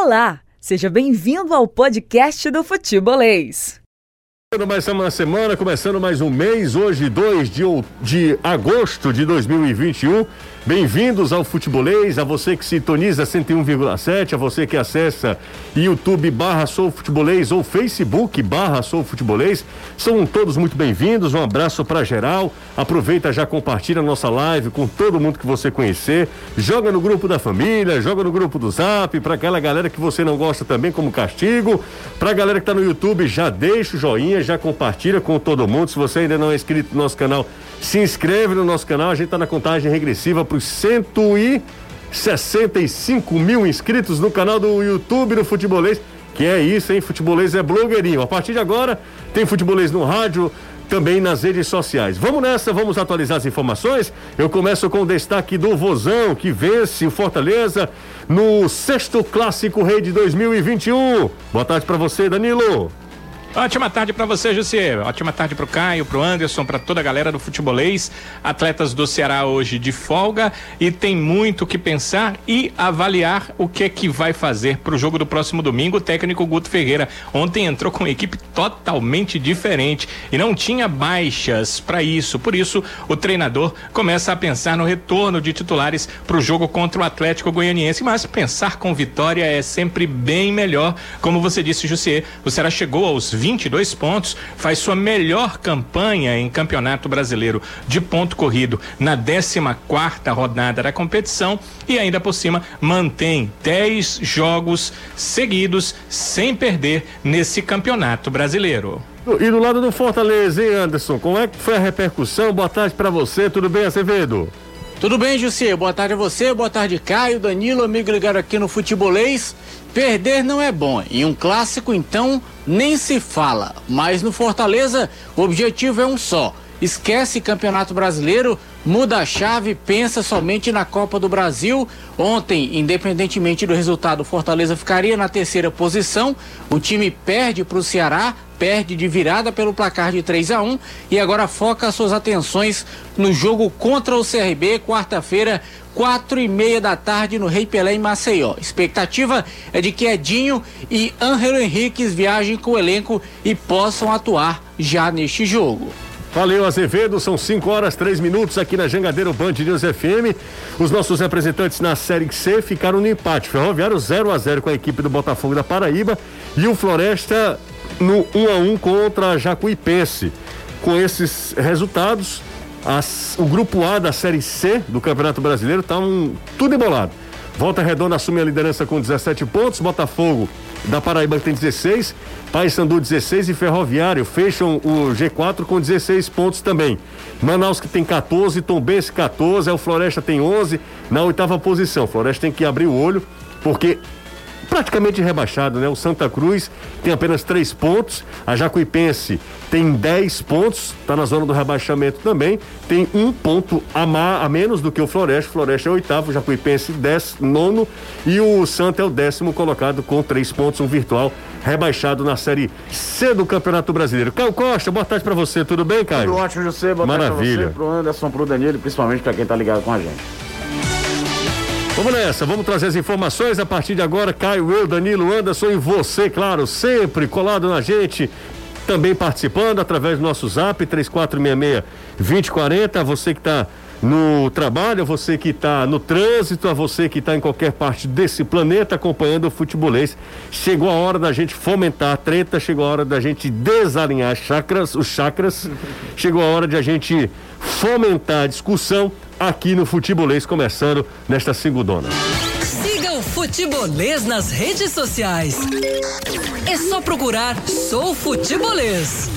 Olá, seja bem-vindo ao podcast do Futebolês. Começando mais uma semana, começando mais um mês, hoje 2 de, de agosto de 2021. Bem-vindos ao Futebolês, a você que sintoniza 101,7, a você que acessa YouTube barra Sou Futebolês ou Facebook barra Sou Futebolês. São todos muito bem-vindos, um abraço para geral. Aproveita já compartilha a nossa live com todo mundo que você conhecer. Joga no grupo da família, joga no grupo do Zap, para aquela galera que você não gosta também como castigo. Para a galera que está no YouTube, já deixa o joinha, já compartilha com todo mundo. Se você ainda não é inscrito no nosso canal, se inscreve no nosso canal, a gente está na contagem regressiva para os 165 mil inscritos no canal do YouTube do Futebolês. Que é isso, hein? Futebolês é blogueirinho. A partir de agora, tem Futebolês no rádio, também nas redes sociais. Vamos nessa, vamos atualizar as informações. Eu começo com o destaque do Vozão, que vence o Fortaleza no sexto Clássico Rei de 2021. Boa tarde para você, Danilo. Ótima tarde para você, José. Ótima tarde para o Caio, para o Anderson, para toda a galera do futebolês. Atletas do Ceará hoje de folga e tem muito que pensar e avaliar o que é que vai fazer para o jogo do próximo domingo. O técnico Guto Ferreira ontem entrou com uma equipe totalmente diferente e não tinha baixas para isso. Por isso, o treinador começa a pensar no retorno de titulares para o jogo contra o Atlético Goianiense. Mas pensar com vitória é sempre bem melhor. Como você disse, José, o Ceará chegou aos 22 pontos, faz sua melhor campanha em Campeonato Brasileiro de ponto corrido na 14 quarta rodada da competição e ainda por cima mantém 10 jogos seguidos sem perder nesse Campeonato Brasileiro. E do lado do Fortaleza, hein, Anderson? Como é que foi a repercussão? Boa tarde para você, tudo bem, Acevedo? Tudo bem, Jussi? Boa tarde a você, boa tarde, Caio, Danilo, amigo ligado aqui no Futebolês. Perder não é bom. Em um clássico, então, nem se fala. Mas no Fortaleza, o objetivo é um só. Esquece Campeonato Brasileiro, muda a chave, pensa somente na Copa do Brasil. Ontem, independentemente do resultado, Fortaleza ficaria na terceira posição. O time perde para o Ceará, perde de virada pelo placar de 3 a 1 e agora foca suas atenções no jogo contra o CRB, quarta-feira, quatro e meia da tarde no Rei Pelé em Maceió. Expectativa é de que Edinho e Ângelo Henriques viajem com o elenco e possam atuar já neste jogo. Valeu, Azevedo. São 5 horas, 3 minutos aqui na Jangadeiro Band News FM. Os nossos representantes na Série C ficaram no empate. Ferroviário 0 a 0 com a equipe do Botafogo da Paraíba e o Floresta no 1 a 1 contra a Jacuipense. Com esses resultados, as, o grupo A da Série C do Campeonato Brasileiro está um, tudo embolado. Volta Redonda assume a liderança com 17 pontos, Botafogo da Paraíba tem 16, Paysandu 16 e Ferroviário fecham o G4 com 16 pontos também. Manaus que tem 14, Tombense 14, é o Floresta tem 11 na oitava posição. Floresta tem que abrir o olho porque praticamente rebaixado, né? O Santa Cruz tem apenas três pontos, a Jacuipense tem 10 pontos, está na zona do rebaixamento também, tem um ponto a, ma, a menos do que o Floresta, o Floresta é o oitavo, o Jacuipense dez, nono e o Santa é o décimo colocado com três pontos, um virtual rebaixado na Série C do Campeonato Brasileiro. Caio Costa, boa tarde para você, tudo bem, Caio? Tudo ótimo, José, boa Maravilha. tarde para você, pro Anderson, pro Danilo principalmente para quem tá ligado com a gente. Vamos nessa, vamos trazer as informações a partir de agora. Caio, eu, Danilo, Anderson e você, claro, sempre colado na gente. Também participando através do nosso zap 3466-2040. Você que está no trabalho, a você que está no trânsito, a você que está em qualquer parte desse planeta acompanhando o futebolês. Chegou a hora da gente fomentar a treta, chegou a hora da gente desalinhar chakras, os chakras, chegou a hora de a gente fomentar a discussão aqui no Futebolês, começando nesta segundona. Siga o Futebolês nas redes sociais. É só procurar Sou Futebolês.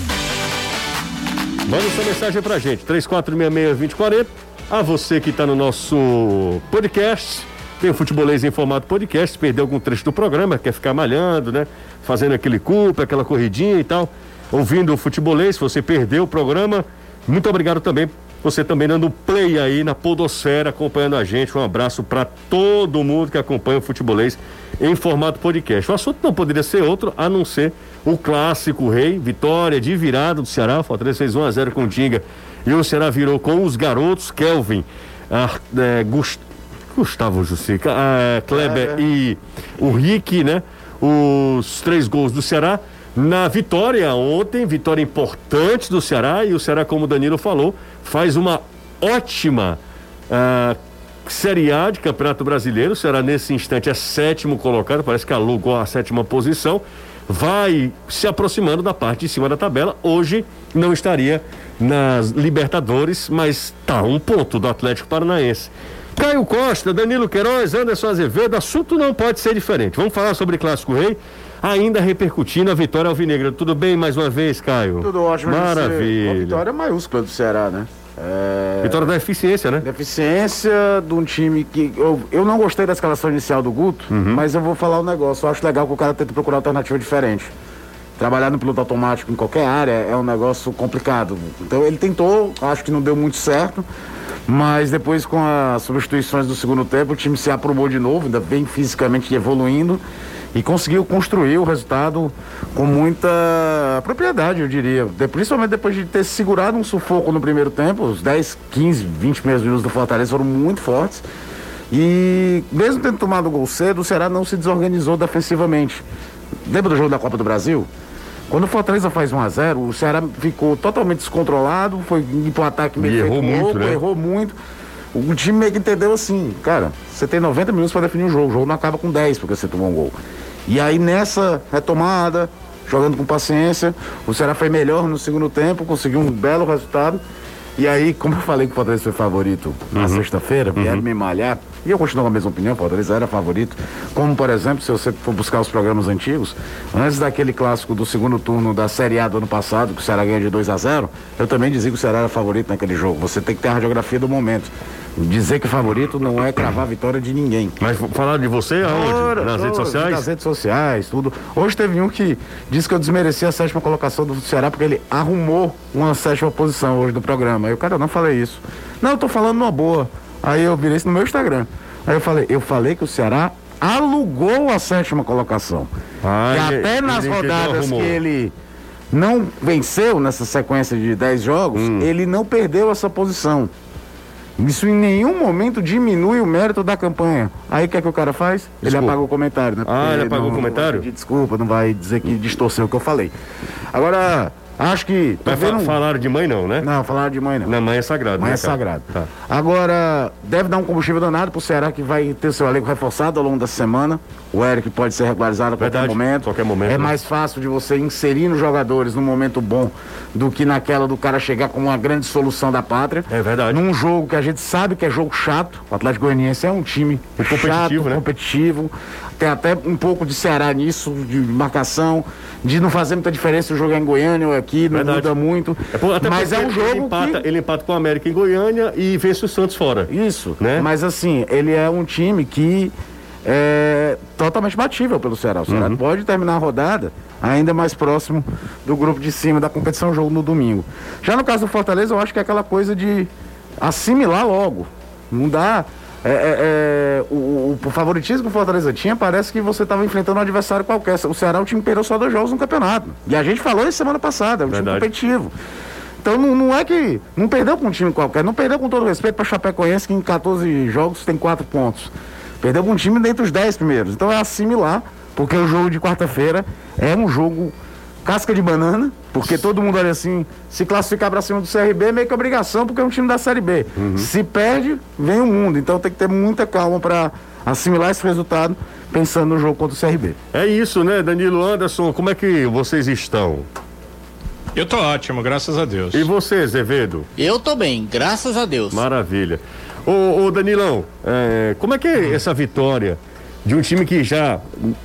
Manda sua mensagem pra gente, 3466-2040. A você que está no nosso podcast, tem o Futebolês em formato podcast, perdeu algum trecho do programa, quer ficar malhando, né? Fazendo aquele culpa, aquela corridinha e tal. Ouvindo o Futebolês, se você perdeu o programa, muito obrigado também você também dando play aí na Podosfera, acompanhando a gente. Um abraço para todo mundo que acompanha o futebolês em formato podcast. O assunto não poderia ser outro a não ser o clássico rei, vitória de virada do Ceará. Fortaleza fez 1 a 0 com o Tinga e o Ceará virou com os garotos Kelvin, a, é, Gust, Gustavo Jussica, ah, Kleber e o Rick, né? Os três gols do Ceará. Na vitória ontem, vitória importante do Ceará, e o Ceará, como o Danilo falou, faz uma ótima ah, Série A de Campeonato Brasileiro. O Ceará, nesse instante, é sétimo colocado, parece que alugou a sétima posição. Vai se aproximando da parte de cima da tabela. Hoje não estaria nas Libertadores, mas tá um ponto do Atlético Paranaense. Caio Costa, Danilo Queiroz, Anderson Azevedo, assunto não pode ser diferente. Vamos falar sobre Clássico Rei, ainda repercutindo a vitória alvinegra. Tudo bem mais uma vez, Caio? Tudo ótimo. Maravilha. Uma vitória maiúscula do Ceará, né? É... Vitória da eficiência, né? Deficiência de um time que. Eu, eu não gostei da escalação inicial do Guto, Uhum. mas eu vou falar um negócio. Eu acho legal que o cara tente procurar alternativa diferente. Trabalhar no piloto automático em qualquer área é um negócio complicado. Então ele tentou, acho que não deu muito certo. Mas depois, com as substituições do segundo tempo, o time se aprumou de novo, ainda bem fisicamente evoluindo. E conseguiu construir o resultado com muita propriedade, eu diria. De- principalmente depois de ter segurado um sufoco no primeiro tempo, os 10, 15, 20 primeiros minutos do Fortaleza foram muito fortes. E mesmo tendo tomado o gol cedo, o Ceará não se desorganizou defensivamente. Lembra do jogo da Copa do Brasil? Quando o Fortaleza faz 1 a 0 o Ceará ficou totalmente descontrolado, foi pro ataque meio E errou muito, louco, né? errou muito. O time meio que entendeu assim, cara, você tem 90 minutos para definir o jogo, o jogo não acaba com 10 porque você tomou um gol. E aí nessa retomada, jogando com paciência, o Ceará foi melhor no segundo tempo, conseguiu um belo resultado. E aí, como eu falei que o Fortaleza foi favorito na sexta-feira, vieram me malhar, e eu continuo com a mesma opinião, o Fortaleza era favorito. Como, por exemplo, se você for buscar os programas antigos, antes daquele clássico do segundo turno da Série A do ano passado, que o Ceará ganha de 2 a 0 eu também dizia que o Ceará era favorito naquele jogo. Você tem que ter a radiografia do momento. Dizer que favorito não é cravar a vitória de ninguém. Mas falaram de você aonde? Ora, Nas redes ora, sociais? Nas redes sociais, tudo. Hoje teve um que disse que eu desmereci a sétima colocação do Ceará porque ele arrumou uma sétima posição hoje do programa. O cara, eu não falei isso. Não, eu tô falando numa boa. Aí eu virei isso no meu Instagram. Aí eu falei, eu falei que o Ceará alugou a sétima colocação. Ah, e ele- até nas ele rodadas que ele não venceu nessa sequência de 10 jogos, Hum. ele não perdeu essa posição. Isso em nenhum momento diminui o mérito da campanha. Aí o que é que o cara faz? Ele Desculpa. apaga o comentário, né? Ah, Porque ele apagou não- o comentário? Não vai pedir desculpa, não vai dizer que distorceu o que eu falei. Agora, acho que. Mas fa- vendo- falaram de mãe não, né? Não, falaram de mãe não. Na mãe é sagrado, Mãe né, é sagrado. Tá. Agora, deve dar um combustível danado pro Ceará que vai ter seu elenco reforçado ao longo da semana. O Eric pode ser regularizado a qualquer Verdade, momento. qualquer momento, É né? mais fácil de você inserir nos jogadores num momento bom do que naquela do cara chegar com uma grande solução da pátria. É verdade. Num jogo que a gente sabe que é jogo chato. O Atlético Goianiense é um time competitivo, chato, né? competitivo. Tem até um pouco de Ceará nisso, de marcação, de não fazer muita diferença se o jogo é em Goiânia ou aqui, não Verdade. muda muito. É Mas é um jogo ele empata, que... ele empata com o América em Goiânia e vence o Santos fora. Isso, Né? mas assim, ele é um time que é totalmente batível pelo Ceará. O Ceará Uhum. pode terminar a rodada ainda mais próximo do grupo de cima da competição jogo no domingo. Já no caso do Fortaleza, eu acho que é aquela coisa de assimilar logo. Não dá. é, é, é, o, o- o favoritismo que o Fortaleza tinha, parece que você estava enfrentando um adversário qualquer. O Ceará é um time perdeu só dois jogos no campeonato. E a gente falou isso semana passada, é um Verdade. time competitivo. Então não, não é que. Não perdeu com um time qualquer, não perdeu com todo respeito para Chapecoense, que em 14 jogos tem 4 pontos. Perdeu com um time dentre os 10 primeiros. Então é assimilar, porque o jogo de quarta-feira é um jogo casca de banana, porque todo mundo olha assim, se classificar para cima do CRB é meio que obrigação, porque é um time da Série B. Se perde, vem o mundo. Então tem que ter muita calma para assimilar esse resultado, pensando no jogo contra o CRB. É isso, né, Danilo Anderson? Como é que vocês estão? Eu tô ótimo, graças a Deus. E você, Azevedo? Eu tô bem, graças a Deus. Maravilha. Ô, ô Danilão, é, como é que é essa vitória de um time que já,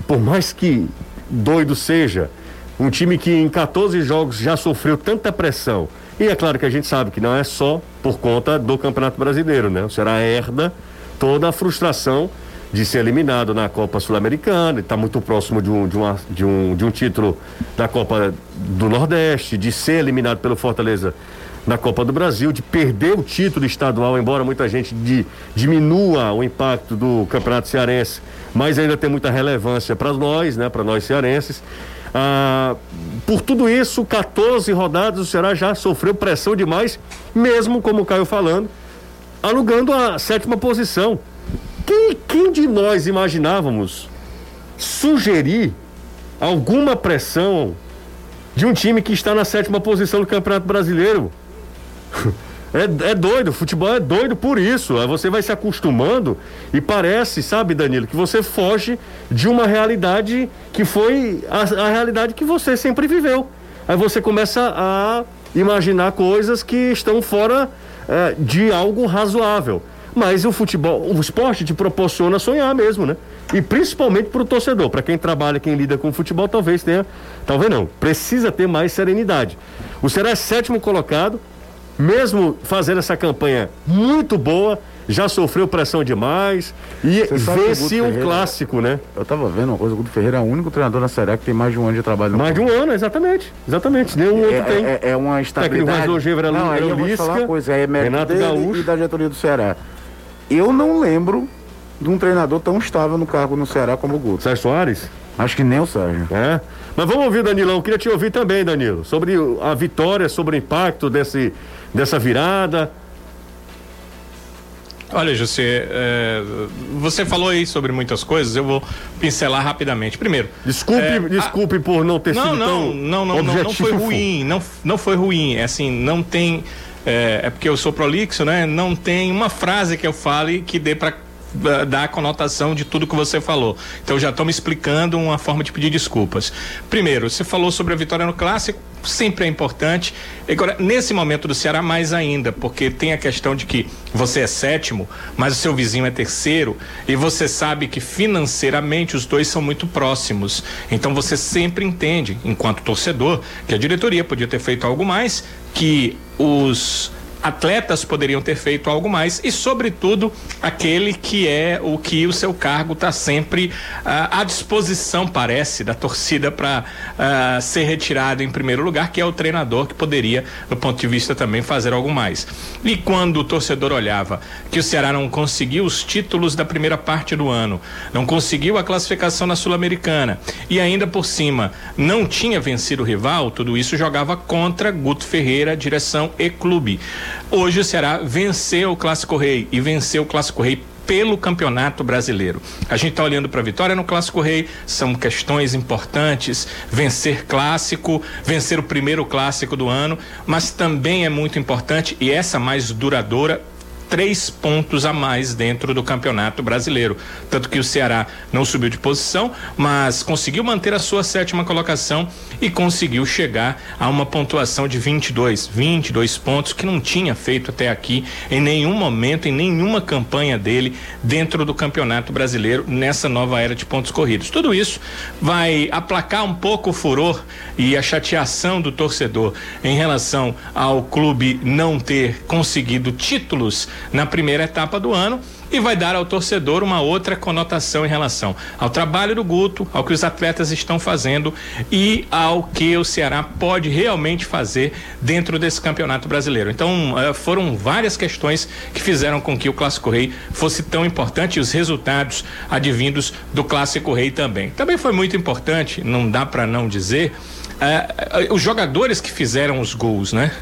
por mais que doido seja, um time que em 14 jogos já sofreu tanta pressão. E é claro que a gente sabe que não é só por conta do Campeonato Brasileiro, né? O Ceará herda toda a frustração de ser eliminado na Copa Sul-Americana, está muito próximo de um, de, uma, de, um, de um título da Copa do Nordeste, de ser eliminado pelo Fortaleza na Copa do Brasil, de perder o título estadual, embora muita gente de, diminua o impacto do Campeonato Cearense, mas ainda tem muita relevância para nós, né, para nós cearenses. Ah, por tudo isso, 14 rodadas, o Ceará já sofreu pressão demais, mesmo como o Caio falando, alugando a sétima posição. Quem, quem de nós imaginávamos sugerir alguma pressão de um time que está na sétima posição do Campeonato Brasileiro? É, é doido, futebol é doido por isso. Aí você vai se acostumando e parece, sabe, Danilo, que você foge de uma realidade que foi a, a realidade que você sempre viveu. Aí você começa a imaginar coisas que estão fora é, de algo razoável. Mas o futebol, o esporte te proporciona sonhar mesmo, né? E principalmente para o torcedor, para quem trabalha, quem lida com futebol, talvez tenha, talvez não, precisa ter mais serenidade. O Ceará é sétimo colocado, mesmo fazendo essa campanha muito boa, já sofreu pressão demais e vence um clássico, né? Eu tava vendo uma coisa, o Guto Ferreira é o único treinador na Série que tem mais de um ano de trabalho no Mais de um ano, exatamente. Exatamente. Nenhum é, outro tem. É, é uma estabilidade. Mais longevo era não, era eu te falar uma coisa, é Renato Gaúcho e da diretoria do Ceará. Eu não lembro de um treinador tão estável no cargo no Ceará como o Guto. Sérgio Soares? Acho que nem o Sérgio. É. Mas vamos ouvir, Danilão. Queria te ouvir também, Danilo, sobre a vitória, sobre o impacto desse, dessa virada. Olha, José, é, você falou aí sobre muitas coisas, eu vou pincelar rapidamente. Primeiro. Desculpe, é, desculpe a... por não ter não, sido não, tão não, não, não, não foi ruim, não, não foi ruim. É assim, não tem. É, é, porque eu sou prolixo, né? Não tem uma frase que eu fale que dê para dar a conotação de tudo que você falou. Então já me explicando uma forma de pedir desculpas. Primeiro, você falou sobre a vitória no clássico, sempre é importante. Agora, nesse momento do Ceará, mais ainda, porque tem a questão de que você é sétimo, mas o seu vizinho é terceiro, e você sabe que financeiramente os dois são muito próximos. Então você sempre entende, enquanto torcedor, que a diretoria podia ter feito algo mais, que os atletas poderiam ter feito algo mais e, sobretudo, aquele que é o que o seu cargo está sempre uh, à disposição, parece, da torcida para uh, ah, ser retirado em primeiro lugar, que é o treinador que poderia, do ponto de vista também, fazer algo mais. E quando o torcedor olhava que o Ceará não conseguiu os títulos da primeira parte do ano, não conseguiu a classificação na Sul-Americana e ainda por cima não tinha vencido o rival, tudo isso jogava contra Guto Ferreira, direção e clube. Hoje o Ceará venceu o Clássico Rei e venceu o Clássico Rei pelo Campeonato Brasileiro. A gente está olhando para a vitória no Clássico Rei, são questões importantes, vencer clássico, vencer o primeiro clássico do ano, mas também é muito importante e essa mais duradoura três pontos a mais dentro do Campeonato Brasileiro. Tanto que o Ceará não subiu de posição, mas conseguiu manter a sua sétima colocação e conseguiu chegar a uma pontuação de 22, 22 pontos que não tinha feito até aqui em nenhum momento, em nenhuma campanha dele dentro do Campeonato Brasileiro nessa nova era de pontos corridos. Tudo isso vai aplacar um pouco o furor e a chateação do torcedor em relação ao clube não ter conseguido títulos na primeira etapa do ano e vai dar ao torcedor uma outra conotação em relação ao trabalho do Guto, ao que os atletas estão fazendo e ao que o Ceará pode realmente fazer dentro desse campeonato brasileiro. Então, eh, foram várias questões que fizeram com que o Clássico Rei fosse tão importante e os resultados advindos do Clássico Rei também. Também foi muito importante, não dá para não dizer, uh, os jogadores que fizeram os gols, né?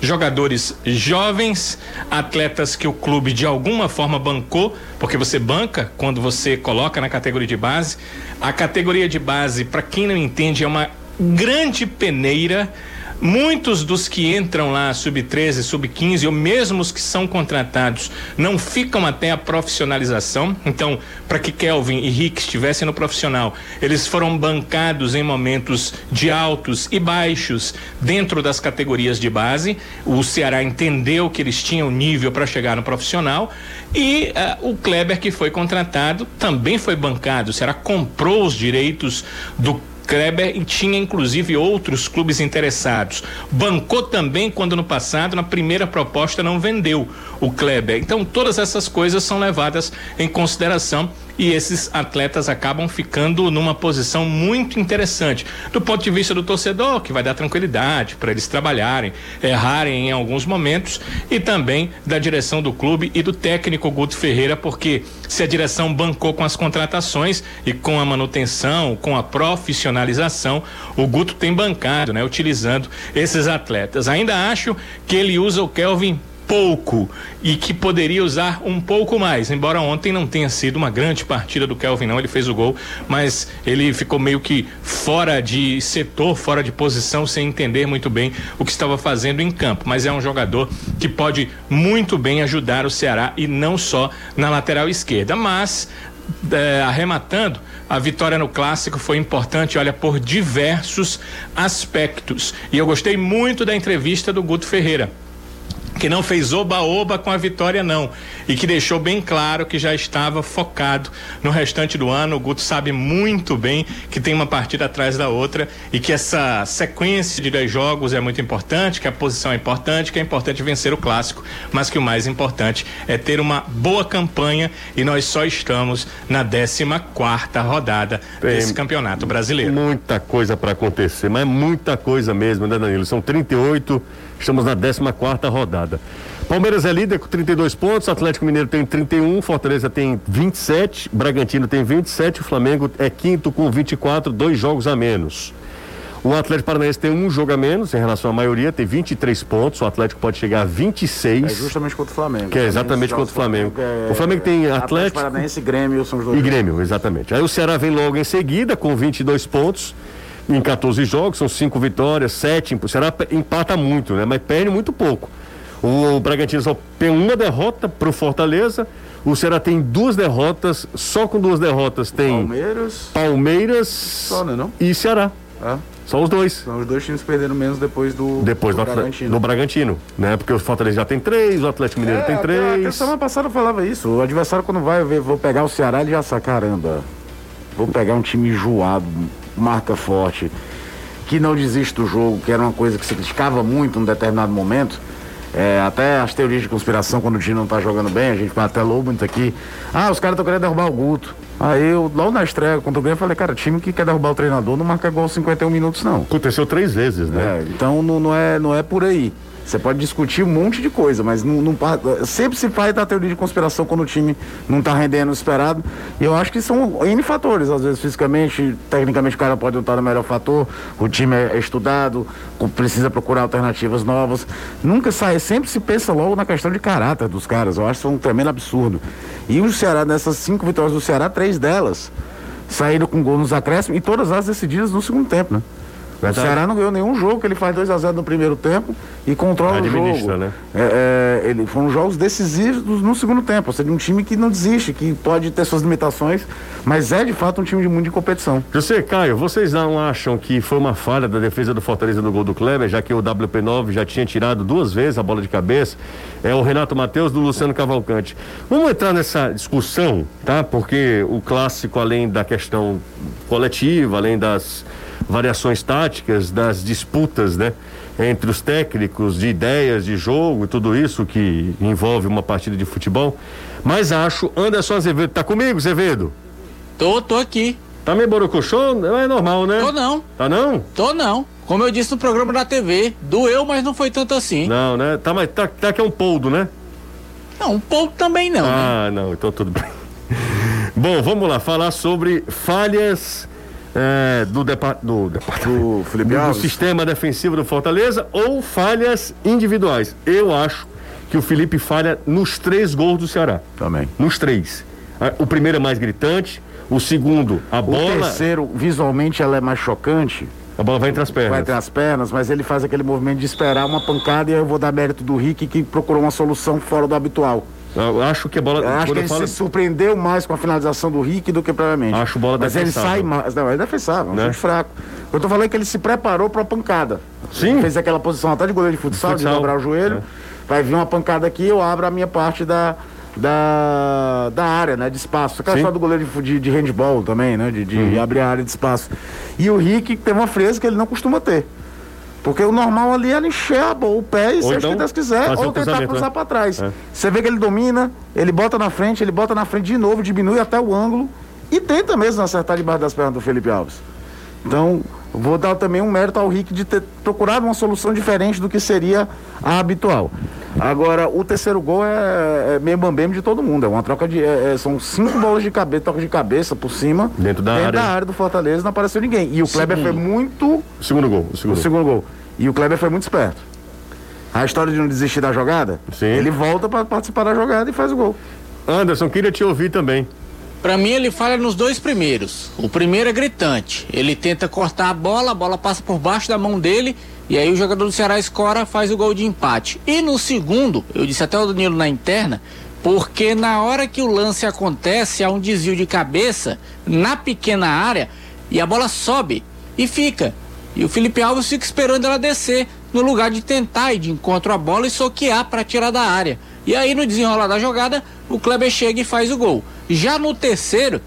Jogadores jovens, atletas que o clube de alguma forma bancou, porque você banca quando você coloca na categoria de base. A categoria de base, para quem não entende, é uma grande peneira Muitos dos que entram lá, sub-13, sub-15, ou mesmo os que são contratados, não ficam até a profissionalização. Então, para que Kelvin e Rick estivessem no profissional, eles foram bancados em momentos de altos e baixos dentro das categorias de base. O Ceará entendeu que eles tinham nível para chegar no profissional. E uh, o Kleber, que foi contratado, também foi bancado. O Ceará comprou os direitos do Kleber e tinha inclusive outros clubes interessados. Bancou também quando no passado, na primeira proposta, não vendeu o Kleber. Então, todas essas coisas são levadas em consideração e esses atletas acabam ficando numa posição muito interessante do ponto de vista do torcedor, que vai dar tranquilidade para eles trabalharem, errarem em alguns momentos e também da direção do clube e do técnico Guto Ferreira, porque se a direção bancou com as contratações e com a manutenção, com a profissionalização, o Guto tem bancado, né, utilizando esses atletas. Ainda acho que ele usa o Kelvin pouco e que poderia usar um pouco mais. Embora ontem não tenha sido uma grande partida do Kelvin, não, ele fez o gol, mas ele ficou meio que fora de setor, fora de posição, sem entender muito bem o que estava fazendo em campo. Mas é um jogador que pode muito bem ajudar o Ceará e não só na lateral esquerda. Mas é, arrematando, a vitória no clássico foi importante, olha, por diversos aspectos. E eu gostei muito da entrevista do Guto Ferreira que não fez oba-oba com a vitória, não. E que deixou bem claro que já estava focado no restante do ano. O Guto sabe muito bem que tem uma partida atrás da outra e que essa sequência de 10 jogos é muito importante, que a posição é importante, que é importante vencer o clássico, mas que o mais importante é ter uma boa campanha e nós só estamos na 14 quarta rodada tem desse campeonato brasileiro. Muita coisa para acontecer, mas muita coisa mesmo, né, Danilo? São 38 Estamos na 14 quarta rodada. Palmeiras é líder com 32 pontos, Atlético Mineiro tem 31, Fortaleza tem 27, Bragantino tem 27, o Flamengo é quinto com 24, dois jogos a menos. O Atlético Paranaense tem um jogo a menos em relação à maioria, tem 23 pontos. O Atlético pode chegar a 26. É justamente contra o Flamengo. Que é exatamente contra o Flamengo. É... O Flamengo tem Atlético. Atlético Paranaense e Grêmio são os dois. E Grêmio, exatamente. Aí o Ceará vem logo em seguida com 22 pontos em 14 jogos, são cinco vitórias, sete. O Ceará empata muito, né? Mas perde muito pouco. O Bragantino só tem uma derrota para o Fortaleza. O Ceará tem duas derrotas, só com duas derrotas tem Palmeiras, Palmeiras só, né, não? e Ceará. É. Só os dois. São os dois times perderam menos depois do, depois do, do Bragantino. Do Bragantino, né? Porque o Fortaleza já tem três, o Atlético Mineiro é, tem três. A semana passada falava isso. O adversário quando vai ver, vou pegar o Ceará, ele já sabe, caramba, vou pegar um time enjoado, marca forte, que não desiste do jogo, que era uma coisa que se criticava muito em determinado momento. É, até as teorias de conspiração, quando o time não tá jogando bem, a gente até louco muito aqui. Ah, os caras estão querendo derrubar o Guto. Aí eu, logo na estreia contra o Grêmio, falei, cara, time que quer derrubar o treinador não marca gol 51 minutos, não. Aconteceu três vezes, né? É, então não, não, é, não é por aí. Você pode discutir um monte de coisa, mas não, não sempre se faz da teoria de conspiração quando o time não está rendendo o esperado. E eu acho que são N fatores. Às vezes, fisicamente, tecnicamente, o cara pode não estar no melhor fator. O time é estudado, precisa procurar alternativas novas. Nunca sai, sempre se pensa logo na questão de caráter dos caras. Eu acho isso um tremendo absurdo. E o Ceará, nessas cinco vitórias do Ceará, três delas saíram com gol nos acréscimos e todas as decididas no segundo tempo, né? Verdade. O Ceará não ganhou nenhum jogo, que ele faz 2 a 0 no primeiro tempo e controla o jogo. Né? É, é, ele, foram jogos decisivos no segundo tempo. Ou seja, um time que não desiste, que pode ter suas limitações, mas é de fato um time de muita competição. José Caio, vocês não acham que foi uma falha da defesa do Fortaleza no gol do Kleber, já que o WP9 já tinha tirado duas vezes a bola de cabeça? É o Renato Matheus do Luciano Cavalcante. Vamos entrar nessa discussão, tá? Porque o clássico, além da questão coletiva, além das variações táticas, das disputas, né? Entre os técnicos, de ideias de jogo e tudo isso que envolve uma partida de futebol. Mas acho, Anderson Azevedo, tá comigo, Azevedo? Tô, tô aqui. Tá meio borocochô? Não é normal, né? Tô não. Tá não? Tô não. Como eu disse no programa da TV, doeu, mas não foi tanto assim. Não, né? Tá, mas tá, tá que é um poldo, né? Não, um poldo também não. Né? Ah, né? não, então tudo bem. Bom, vamos lá, falar sobre falhas é, do, depa do, do, do, do sistema defensivo do Fortaleza ou falhas individuais. Eu acho que o Felipe falha nos três gols do Ceará. Também. Nos três. O primeiro é mais gritante, o segundo, a bola. O terceiro, visualmente, ela é mais chocante. A bola vai entre as pernas. Vai entre as pernas, mas ele faz aquele movimento de esperar uma pancada e eu vou dar mérito do Rick que procurou uma solução fora do habitual. Eu acho que a bola. Eu acho que ele falo... se surpreendeu mais com a finalização do Rick do que propriamente. Acho bola Mas ele sai mais. Não, ele é defensável, um né? fraco. Eu tô falando que ele se preparou para a pancada. Sim. Ele fez aquela posição até de goleiro de futsal, de, futsal. de dobrar o joelho. É. Vai vir uma pancada aqui, eu abro a minha parte da, da, da área, né? De espaço. Aquela só do goleiro de, de, de handball também, né? De, de uhum. abrir a área de espaço. E o Rick tem uma fresa que ele não costuma ter. Porque o normal ali é encher a, o pé e seja então, Deus quiser, ou tentar cruzar né? para trás. É. Você vê que ele domina, ele bota na frente, ele bota na frente de novo, diminui até o ângulo e tenta mesmo acertar debaixo das pernas do Felipe Alves. Então, vou dar também um mérito ao Rick de ter procurado uma solução diferente do que seria a habitual. Agora, o terceiro gol é, é meio bambeme de todo mundo. É uma troca de. É, é são cinco bolas de cabeça, troca de cabeça por cima. Dentro da dentro área. da área do Fortaleza não apareceu ninguém. E o Kleber foi muito. Segundo gol. O segundo, o segundo gol. E o Kleber foi muito esperto. A história de não desistir da jogada, Sim. ele volta para participar da jogada e faz o gol. Anderson, queria te ouvir também. Pra mim, ele falha nos dois primeiros. O primeiro é gritante. Ele tenta cortar a bola, a bola passa por baixo da mão dele. E aí o jogador do Ceará escora, faz o gol de empate. E no segundo, eu disse até o Danilo na interna, porque na hora que o lance acontece, há um desvio de cabeça na pequena área e a bola sobe e fica. E o Felipe Alves fica esperando ela descer, no lugar de tentar ir de encontro à bola e soquear para tirar da área. E aí, no desenrolar da jogada, o Kleber chega e faz o gol. Já no terceiro,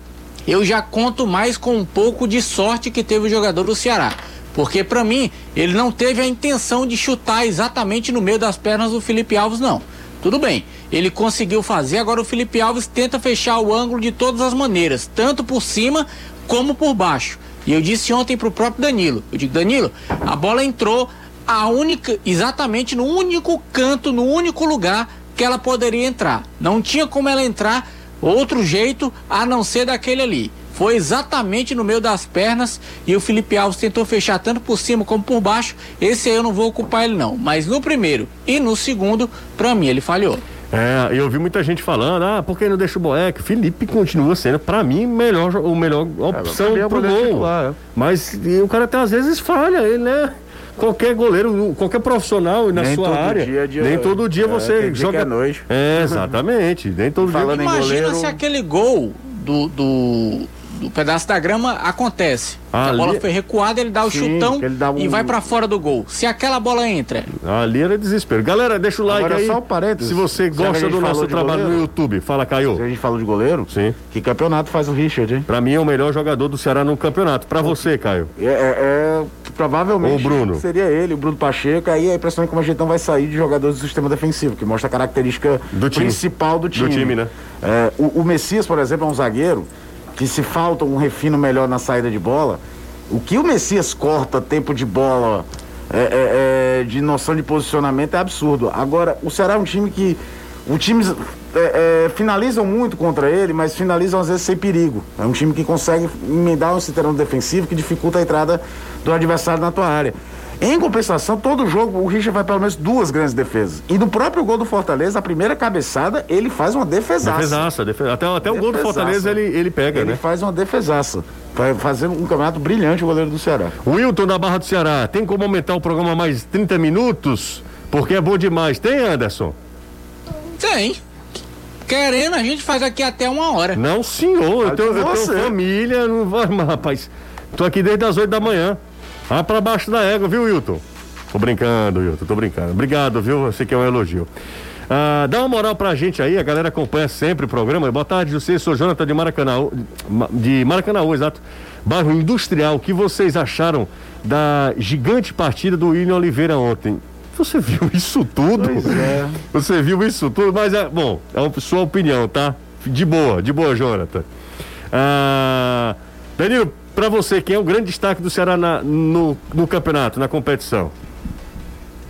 eu já conto mais com um pouco de sorte que teve o jogador do Ceará. Porque para mim, ele não teve a intenção de chutar exatamente no meio das pernas do Felipe Alves, não. Tudo bem, ele conseguiu fazer, agora o Felipe Alves tenta fechar o ângulo de todas as maneiras, tanto por cima como por baixo. E eu disse ontem pro próprio Danilo, eu digo, Danilo, a bola entrou a única, exatamente no único canto, no único lugar que ela poderia entrar. Não tinha como ela entrar outro jeito a não ser daquele ali. Foi exatamente no meio das pernas e o Felipe Alves tentou fechar tanto por cima como por baixo. Esse aí eu não vou ocupar ele não. Mas no primeiro e no segundo, pra mim ele falhou. É, eu ouvi muita gente falando, ah, por que não deixa o Boeck? Felipe continua sendo, pra mim, melhor, o melhor opção mim é o pro gol. titular, é. Mas e o cara até às vezes falha, ele, né? Qualquer goleiro, qualquer profissional na Nem sua área. dia de- nem todo dia é, você dia joga. que é noite. É, exatamente. nem todo Falando dia. Imagina goleiro- se aquele gol do, do, do pedaço da grama acontece. Ah, a bola ali- foi recuada, ele dá o Sim, chutão dá e um- vai pra fora do gol. Se aquela bola entra, Ali era desespero. Galera, deixa o like Agora, aí. só um parênteses. Se você a gosta gente do nosso trabalho no goleiro- YouTube. Fala, Se a Caio. gente falou de goleiro, Sim. que campeonato faz o Richard, hein? Pra mim é o melhor jogador do Ceará no campeonato. Pra você, Caio. É, é- é- provavelmente Ou o Bruno. seria ele, o Bruno Pacheco. Aí a impressão é que o Magentão vai sair de jogadores do sistema defensivo, que mostra a característica Do time. principal do time. time, né? É, o, o Messias, por exemplo, é um zagueiro que se falta um refino melhor na saída de bola, o que o Messias corta tempo de bola, é, é, é, de noção de posicionamento é absurdo. Agora, o Ceará é um time que. Os times é, é, finalizam muito contra ele, mas finalizam às vezes sem perigo. É um time que consegue emendar um terreno defensivo que dificulta a entrada do adversário na tua área. Em compensação, todo jogo o Richard vai pelo menos duas grandes defesas. E no próprio gol do Fortaleza, a primeira cabeçada, ele faz uma defesaça. Defesaça. defe- Até, até o gol do Defesaça. Fortaleza ele, ele pega, Ele né? faz uma defesaça. Vai fazer um campeonato brilhante o goleiro do Ceará. Wilton da Barra do Ceará, tem como aumentar o programa mais 30 minutos? Porque é bom demais. Tem, Anderson? tem. Querendo, a gente faz aqui até uma hora. Não, senhor. Eu tenho, eu tenho família. Não vai, mas, rapaz. Tô aqui desde as 8 da manhã. Vai pra baixo da égua, viu, Wilton? Tô brincando, Wilton. Tô brincando. Obrigado, viu? Você que é um elogio. Ah, dá uma moral pra gente aí, a galera acompanha sempre o programa. Boa tarde, José, sou Jonathan de Maracanã, de Maracanã, exato. Bairro Industrial, o que vocês acharam da gigante partida do William Oliveira ontem? Você viu isso tudo? É. Você viu isso tudo? Mas é, bom, é a sua opinião, tá? De boa, de boa, Jonathan. Ah, Danilo, pra você, quem é o grande destaque do Ceará na- no, no campeonato, na competição?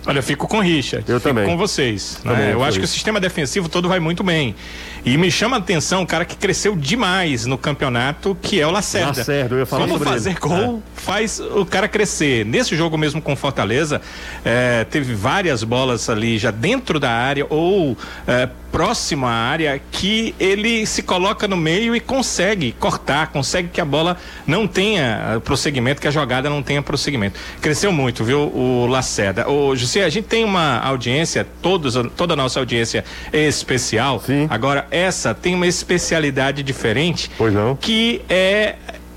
Olha, eu fico com o Richard. Eu fico também. com vocês. né? Também, Eu acho que o isso. sistema defensivo todo vai muito bem. E me chama a atenção um cara que cresceu demais no campeonato, que é o Lacerda. Lacerda, eu ia falar Como fazer ele. gol faz o cara crescer. Nesse jogo mesmo com Fortaleza, eh, teve várias bolas ali já dentro da área ou eh, próximo à área que ele se coloca no meio e consegue cortar, consegue que a bola não tenha eh, prosseguimento, que a jogada não tenha prosseguimento. Cresceu muito, viu, o Lacerda. Ô, José, a gente tem uma audiência, todos, toda a nossa audiência é especial. Sim. Agora, essa tem uma especialidade diferente. Pois não. Que é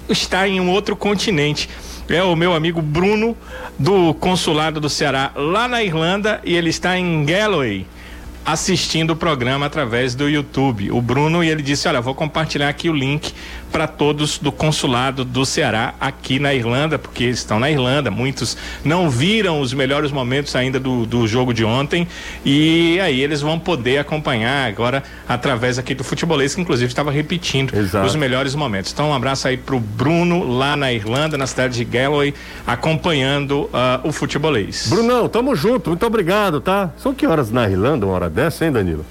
estar em um outro continente. É o meu amigo Bruno, do consulado do Ceará, lá na Irlanda, e ele está em Galloway, assistindo o programa através do YouTube. O Bruno, e ele disse: Olha, vou compartilhar aqui o link para todos do consulado do Ceará aqui na Irlanda, porque eles estão na Irlanda. Muitos não viram os melhores momentos ainda do, do jogo de ontem, e aí eles vão poder acompanhar agora através aqui do futebolês, que inclusive estava repetindo Exato. os melhores momentos. Então, um abraço aí pro Bruno, lá na Irlanda, na cidade de Galloway, acompanhando ah, o futebolês. Brunão, tamo junto, muito obrigado, tá? São que horas na Irlanda, uma hora dessa, hein, Danilo?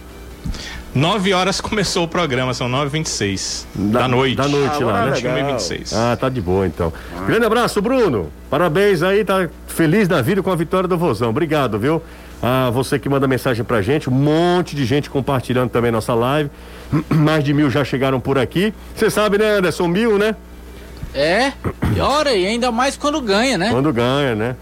Nove horas começou o programa, são nove e vinte e seis da, noite. Da noite Ah, lá, né? Acho que legal. 26. Ah, tá de boa então. Grande abraço, Bruno. Parabéns aí, tá feliz da vida com a vitória do Vozão. Obrigado, viu? a você que manda mensagem pra gente, um monte de gente compartilhando também nossa live. Mais de mil já chegaram por aqui. Você sabe, né, Anderson? Mil, né? É, e ora, e ainda mais quando ganha, né? Quando ganha, né?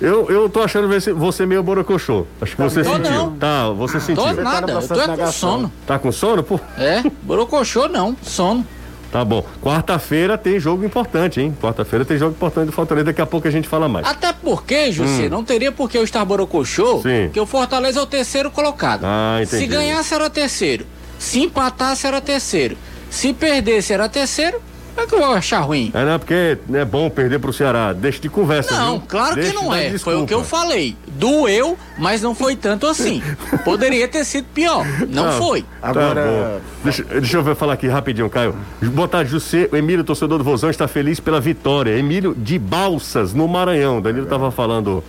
Eu, eu tô achando você, você meio borocochô. Acho que você Tô sentiu. não. Tá, você sentiu. Tô tá nada, eu processo tô é com sono. Tá com sono? Pô, É, borocochô não, sono. tá bom. Quarta-feira tem jogo importante, hein? Quarta-feira tem jogo importante do Fortaleza. Daqui a pouco a gente fala mais. Até porque, José, não teria por que eu estar borocochô, Hum. Sim. porque o Fortaleza é o terceiro colocado. Ah, entendi. Se ganhasse era terceiro, se empatasse era terceiro, se perdesse era terceiro, é que eu vou achar ruim? É, não, porque é bom perder pro Ceará. Deixa de conversa, Não, viu? claro Deixa que não é. Foi o que eu desculpa. falei. Doeu, mas não foi tanto assim. Poderia ter sido pior. Não foi. Agora, Tá. Deixa, deixa eu ver, falar aqui rapidinho, Caio. Boa tarde, José. O Emílio, torcedor do Vozão, está feliz pela vitória. Emílio de Balsas, no Maranhão. Danilo estava falando.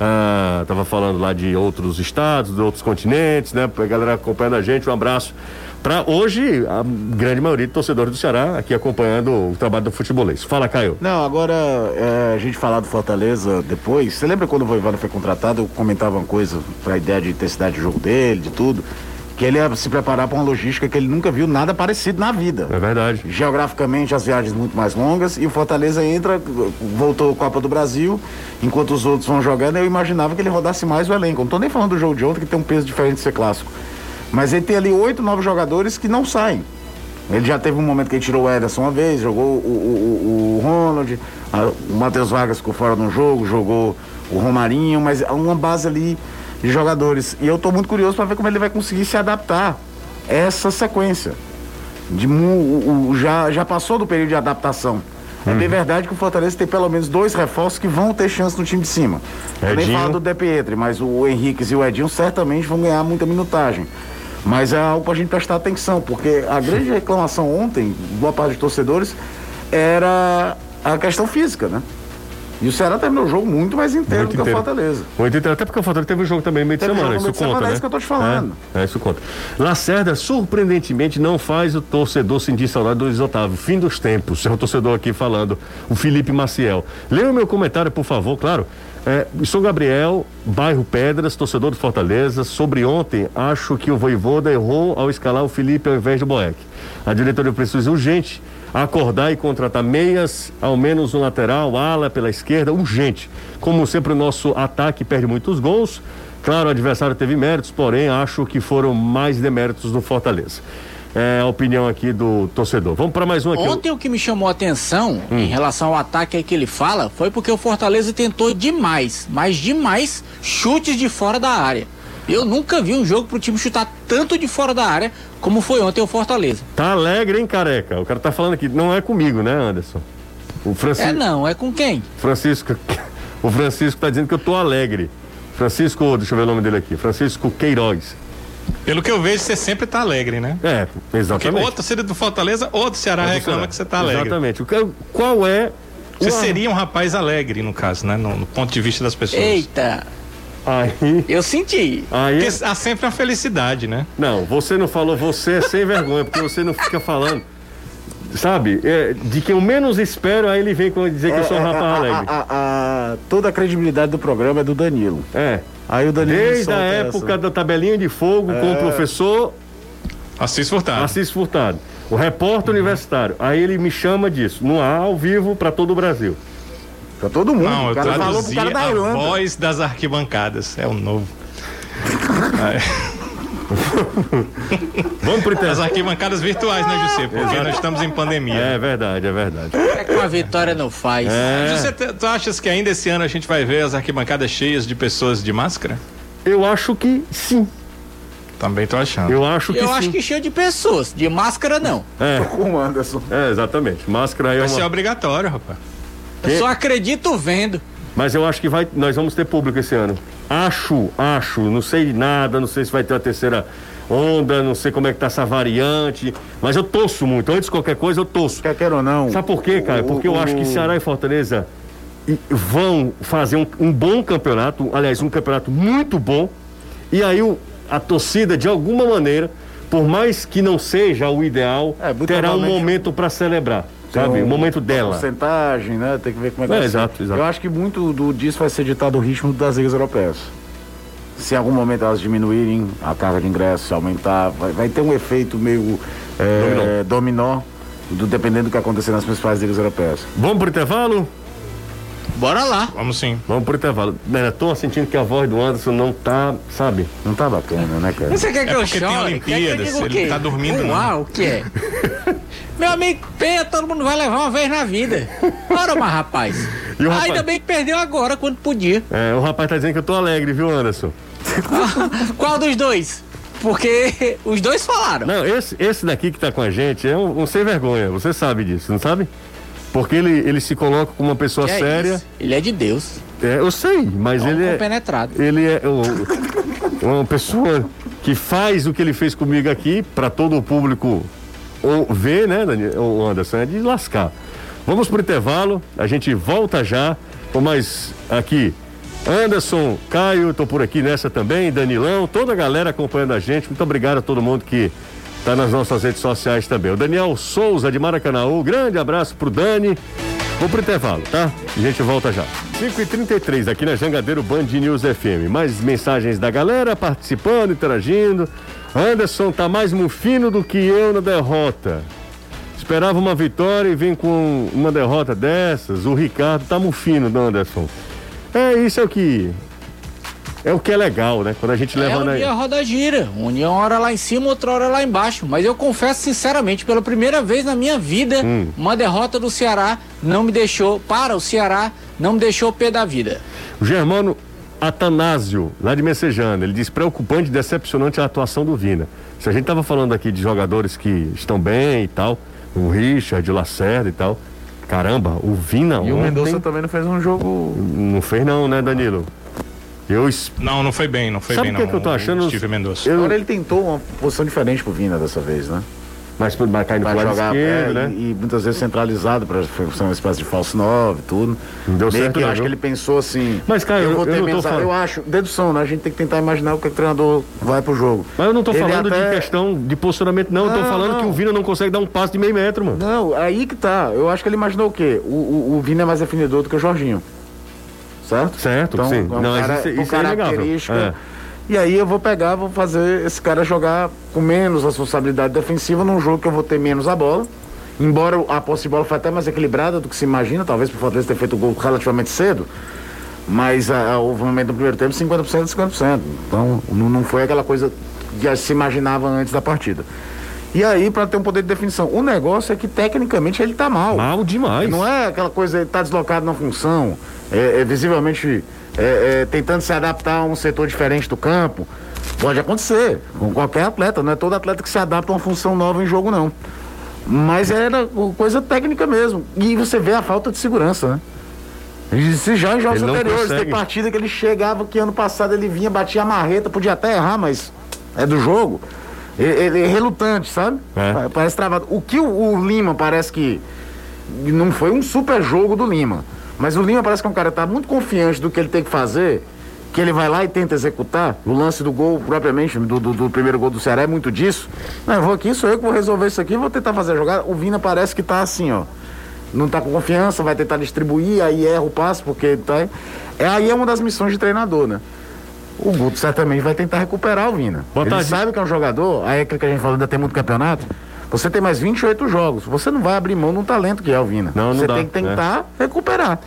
ah, tava falando lá de outros estados, de outros continentes, né? A galera acompanhando a gente, um abraço. Pra hoje, a grande maioria de torcedores do Ceará aqui acompanhando o trabalho do futebolês. Fala, Caio. Não, agora é, a gente falar do Fortaleza depois. Você lembra quando o Voivoda foi contratado? Eu comentava uma coisa para a ideia de intensidade de jogo dele, de tudo. Que ele ia se preparar para uma logística que ele nunca viu nada parecido na vida. É verdade. Geograficamente, as viagens muito mais longas e o Fortaleza entra, voltou Copa do Brasil, enquanto os outros vão jogando, eu imaginava que ele rodasse mais o elenco. Não tô nem falando do jogo de ontem, que tem um peso diferente de ser clássico. Mas ele tem ali oito, nove jogadores que não saem. Ele já teve um momento que ele tirou o Ederson uma vez, jogou o, o, o, Ronald, a- o Matheus Vargas ficou fora no jogo, jogou o Romarinho, mas há uma base ali de jogadores. E eu tô muito curioso para ver como ele vai conseguir se adaptar a essa sequência. De o- o- já, já passou do período de adaptação. É bem verdade que o Fortaleza tem pelo menos dois reforços que vão ter chance no time de cima. Eu nem falo do De Pietri, mas o Henrique e o Edinho certamente vão ganhar muita minutagem. Mas é algo pra gente prestar atenção, porque a grande reclamação ontem, boa parte dos torcedores, era a questão física, né? E o Ceará terminou o jogo muito mais inteiro Muito do que inteiro. o Fortaleza. Muito inteiro. Até porque o Fortaleza teve um jogo também meio de Teve semana, jogo isso conta, semana, é né? isso que eu tô te falando. É, é, isso conta. Lacerda, surpreendentemente, não faz o torcedor sentir saudade do Luiz Otávio. Fim dos tempos. É o torcedor aqui falando, o Felipe Maciel. Leia o meu comentário, por favor, claro. É, sou Gabriel, bairro Pedras, torcedor do Fortaleza. Sobre ontem, acho que o Voivoda errou ao escalar o Felipe ao invés do Boeck. A diretoria precisa urgente acordar e contratar meias, ao menos no lateral, ala pela esquerda, urgente. Como sempre, o nosso ataque perde muitos gols. Claro, o adversário teve méritos, porém acho que foram mais deméritos do Fortaleza. É a opinião aqui do torcedor. Vamos para mais um aqui. Ontem o que me chamou a atenção Hum. em relação ao ataque aí que ele fala foi porque o Fortaleza tentou demais, mas demais, chutes de fora da área. Eu nunca vi um jogo pro time chutar tanto de fora da área como foi ontem o Fortaleza. Tá alegre, hein, careca? O cara tá falando aqui, não é comigo, né, Anderson? O Francisco. É não, é com quem? Francisco. O Francisco tá dizendo que eu tô alegre. Francisco, deixa eu ver o nome dele aqui. Francisco Queiroz. Pelo que eu vejo, você sempre tá alegre, né? É, Porque exatamente. ou torcida do Fortaleza ou do Ceará do reclama Ceará. que você tá alegre. Exatamente. O que- Qual é. Você o- seria um rapaz alegre, no caso, né? No, no ponto de vista das pessoas. Eita, Aí. eu senti. Aí. Porque há sempre uma felicidade, né? Não, você não falou, você é sem vergonha, porque você não fica falando. Sabe? É, de quem eu menos espero, aí ele vem com dizer que eu sou um É, rapaz a- alegre. a- a- a- toda a credibilidade do programa é do Danilo. É. Aí o Danilo Desde a essa. época da tabelinha de fogo com o professor Assis Furtado. Assis Furtado, o repórter universitário. Aí ele me chama disso, no ar, ao vivo, para todo o Brasil. Pra todo mundo. Não, o eu cara falou pro traduzi cara da a voz das arquibancadas. É o novo. Vamos pro As arquibancadas virtuais, né, José? Porque nós estamos em pandemia. É verdade, é verdade. É que uma vitória não faz. É. José, tu tu achas que ainda esse ano a gente vai ver as arquibancadas cheias de pessoas de máscara? Eu acho que sim. Também tô achando. Eu acho que Eu sim. acho que cheio de pessoas, de máscara não. É, Com o Anderson. é, exatamente. Máscara aí é Vai ser uma... obrigatório, rapaz. Eu só acredito vendo. Mas eu acho que vai, nós vamos ter público esse ano. Acho, acho, não sei nada, não sei se vai ter uma terceira onda, não sei como é que tá essa variante, mas eu torço muito. Antes de qualquer coisa, eu torço. Quer queira ou não. Sabe por quê, cara? Porque eu acho que Ceará e Fortaleza vão fazer um, um bom campeonato, aliás, um campeonato muito bom, e aí o- a torcida, de alguma maneira, por mais que não seja o ideal, É, terá um momento para celebrar, sabe? Tem O momento dela. Porcentagem, né? Tem que ver como é que É, exato, exato. Eu acho que muito do, disso vai ser ditado o ritmo das ligas europeias. se em algum momento elas diminuírem a carga de ingressos, aumentar, vai, vai ter um efeito meio é, dominó, do, dependendo do que acontecer nas principais ligas europeias. Vamos pro intervalo? Bora lá. Vamos sim. Vamos pro intervalo. Né, tô sentindo que a voz do Anderson não tá, sabe? Não tá bacana, né, cara? Você quer que É eu porque tem chore? Olimpíadas, Quer que ele tá dormindo, não. Uau, o que é? Meu amigo, penha, todo mundo vai levar uma vez na vida. Ora, mas rapaz. E o rapaz? Ainda bem que perdeu agora, quando podia. É, o rapaz tá dizendo que eu tô alegre, viu, Anderson? Qual dos dois? Porque os dois falaram. Não, esse, esse daqui que tá com a gente é um, um sem vergonha, você sabe disso, não sabe? Porque ele, ele se coloca como uma pessoa Que é séria. isso? Ele é de Deus. É, eu sei, mas É um ele é. compenetrado. Ele é uma pessoa que faz o que ele fez comigo aqui para todo o público ou ver, né, Anderson, é de lascar. Vamos pro intervalo, a gente volta já com mais aqui. Anderson, Caio, tô por aqui nessa também, Danilão, toda a galera acompanhando a gente. Muito obrigado a todo mundo que tá nas nossas redes sociais também. O Daniel Souza de Maracanãú, grande abraço pro Dani. Vou pro intervalo, tá? A gente volta já. 5h33 aqui na Jangadeiro Band News FM. Mais mensagens da galera participando, interagindo. Anderson tá mais mufino do que eu na derrota. Esperava uma vitória e vem com uma derrota dessas. O Ricardo tá mufino, Anderson. É isso é o que é o que é legal, né? Quando a gente É leva um na dia a roda gira. Um dia uma hora lá em cima, outra hora lá embaixo. Mas eu confesso sinceramente, pela primeira vez na minha vida, Hum. uma derrota do Ceará não me deixou, para o Ceará, não me deixou o pé da vida. O Germano Atanásio, lá de Messejana, ele diz preocupante e decepcionante a atuação do Vina. Se a gente tava falando aqui de jogadores que estão bem e tal, o Richard, o Lacerda e tal, caramba, o Vina E o ontem Mendonça também não fez um jogo. não fez não, né, Danilo? Eu, es- Não, não foi bem, não foi Sabe bem, o que não. que eu tô o achando? Steve Mendonça. eu Agora ele tentou uma posição diferente pro Vina dessa vez, né? mas vai cair no Pra lado jogar esquerdo, é, né? e, e muitas vezes centralizado para ser uma espécie de falso 9 tudo. Não deu Meio certo que eu não, acho viu? que ele pensou assim. Mas, Caio, eu- vou eu ter não tô menos- falando- eu acho, dedução, né? A gente tem que tentar imaginar o que, o treinador vai pro jogo. Mas eu não tô Ele falando até- de questão de posicionamento, não. eu tô Não, falando não. que o Vina não consegue dar um passe de meio metro, mano. Não, aí que tá. Eu acho que ele imaginou o quê? O, o, o Vina é mais definidor do que o Jorginho. Certo? Certo, então, sim. é um Não, cara, isso- com isso é característica. É. E aí eu vou pegar, vou fazer esse cara jogar com menos responsabilidade defensiva num jogo que eu vou ter menos a bola. Embora a posse de bola foi até mais equilibrada do que se imagina, talvez por Fortaleza ter feito o gol relativamente cedo. Mas ah, houve um momento no primeiro tempo 50% e 50%. Então não, não foi aquela coisa que se imaginava antes da partida. E aí, para ter um poder de definição. O negócio é que tecnicamente ele tá mal. Mal demais. Não é aquela coisa, ele tá deslocado na função, é, é visivelmente é, é, tentando se adaptar a um setor diferente do campo. Pode acontecer, com qualquer atleta, não é todo atleta que se adapta a uma função nova em jogo, não. Mas era coisa técnica mesmo. E você vê a falta de segurança, né? Se já em jogos anteriores, consegue. tem partida que ele chegava, que ano passado ele vinha, batia a marreta, podia até errar, mas é do jogo. Ele, é relutante, sabe? É. Pa- Parece travado. O que o, o Lima parece que não foi um super jogo do Lima. Mas o Lima parece que é um cara que tá muito confiante do que ele tem que fazer, que ele vai lá e tenta executar. O lance do gol, propriamente, do, do- do primeiro gol do Ceará, é muito disso. Não, eu vou aqui, sou eu que vou resolver isso aqui, vou tentar fazer a jogada. O Vina parece que tá assim, ó. Não tá com confiança, vai tentar distribuir, aí erra o passe, porque tá. É, aí é uma das missões de treinador, né? O Guto certamente vai tentar recuperar o Vina. Boa ele tarde. sabe que é um jogador, aí é aquilo que a gente falou, ainda tem muito campeonato. Você tem mais 28 jogos. Você não vai abrir mão de um talento que é o Vina. Não, não Você dá, tem que tentar recuperar.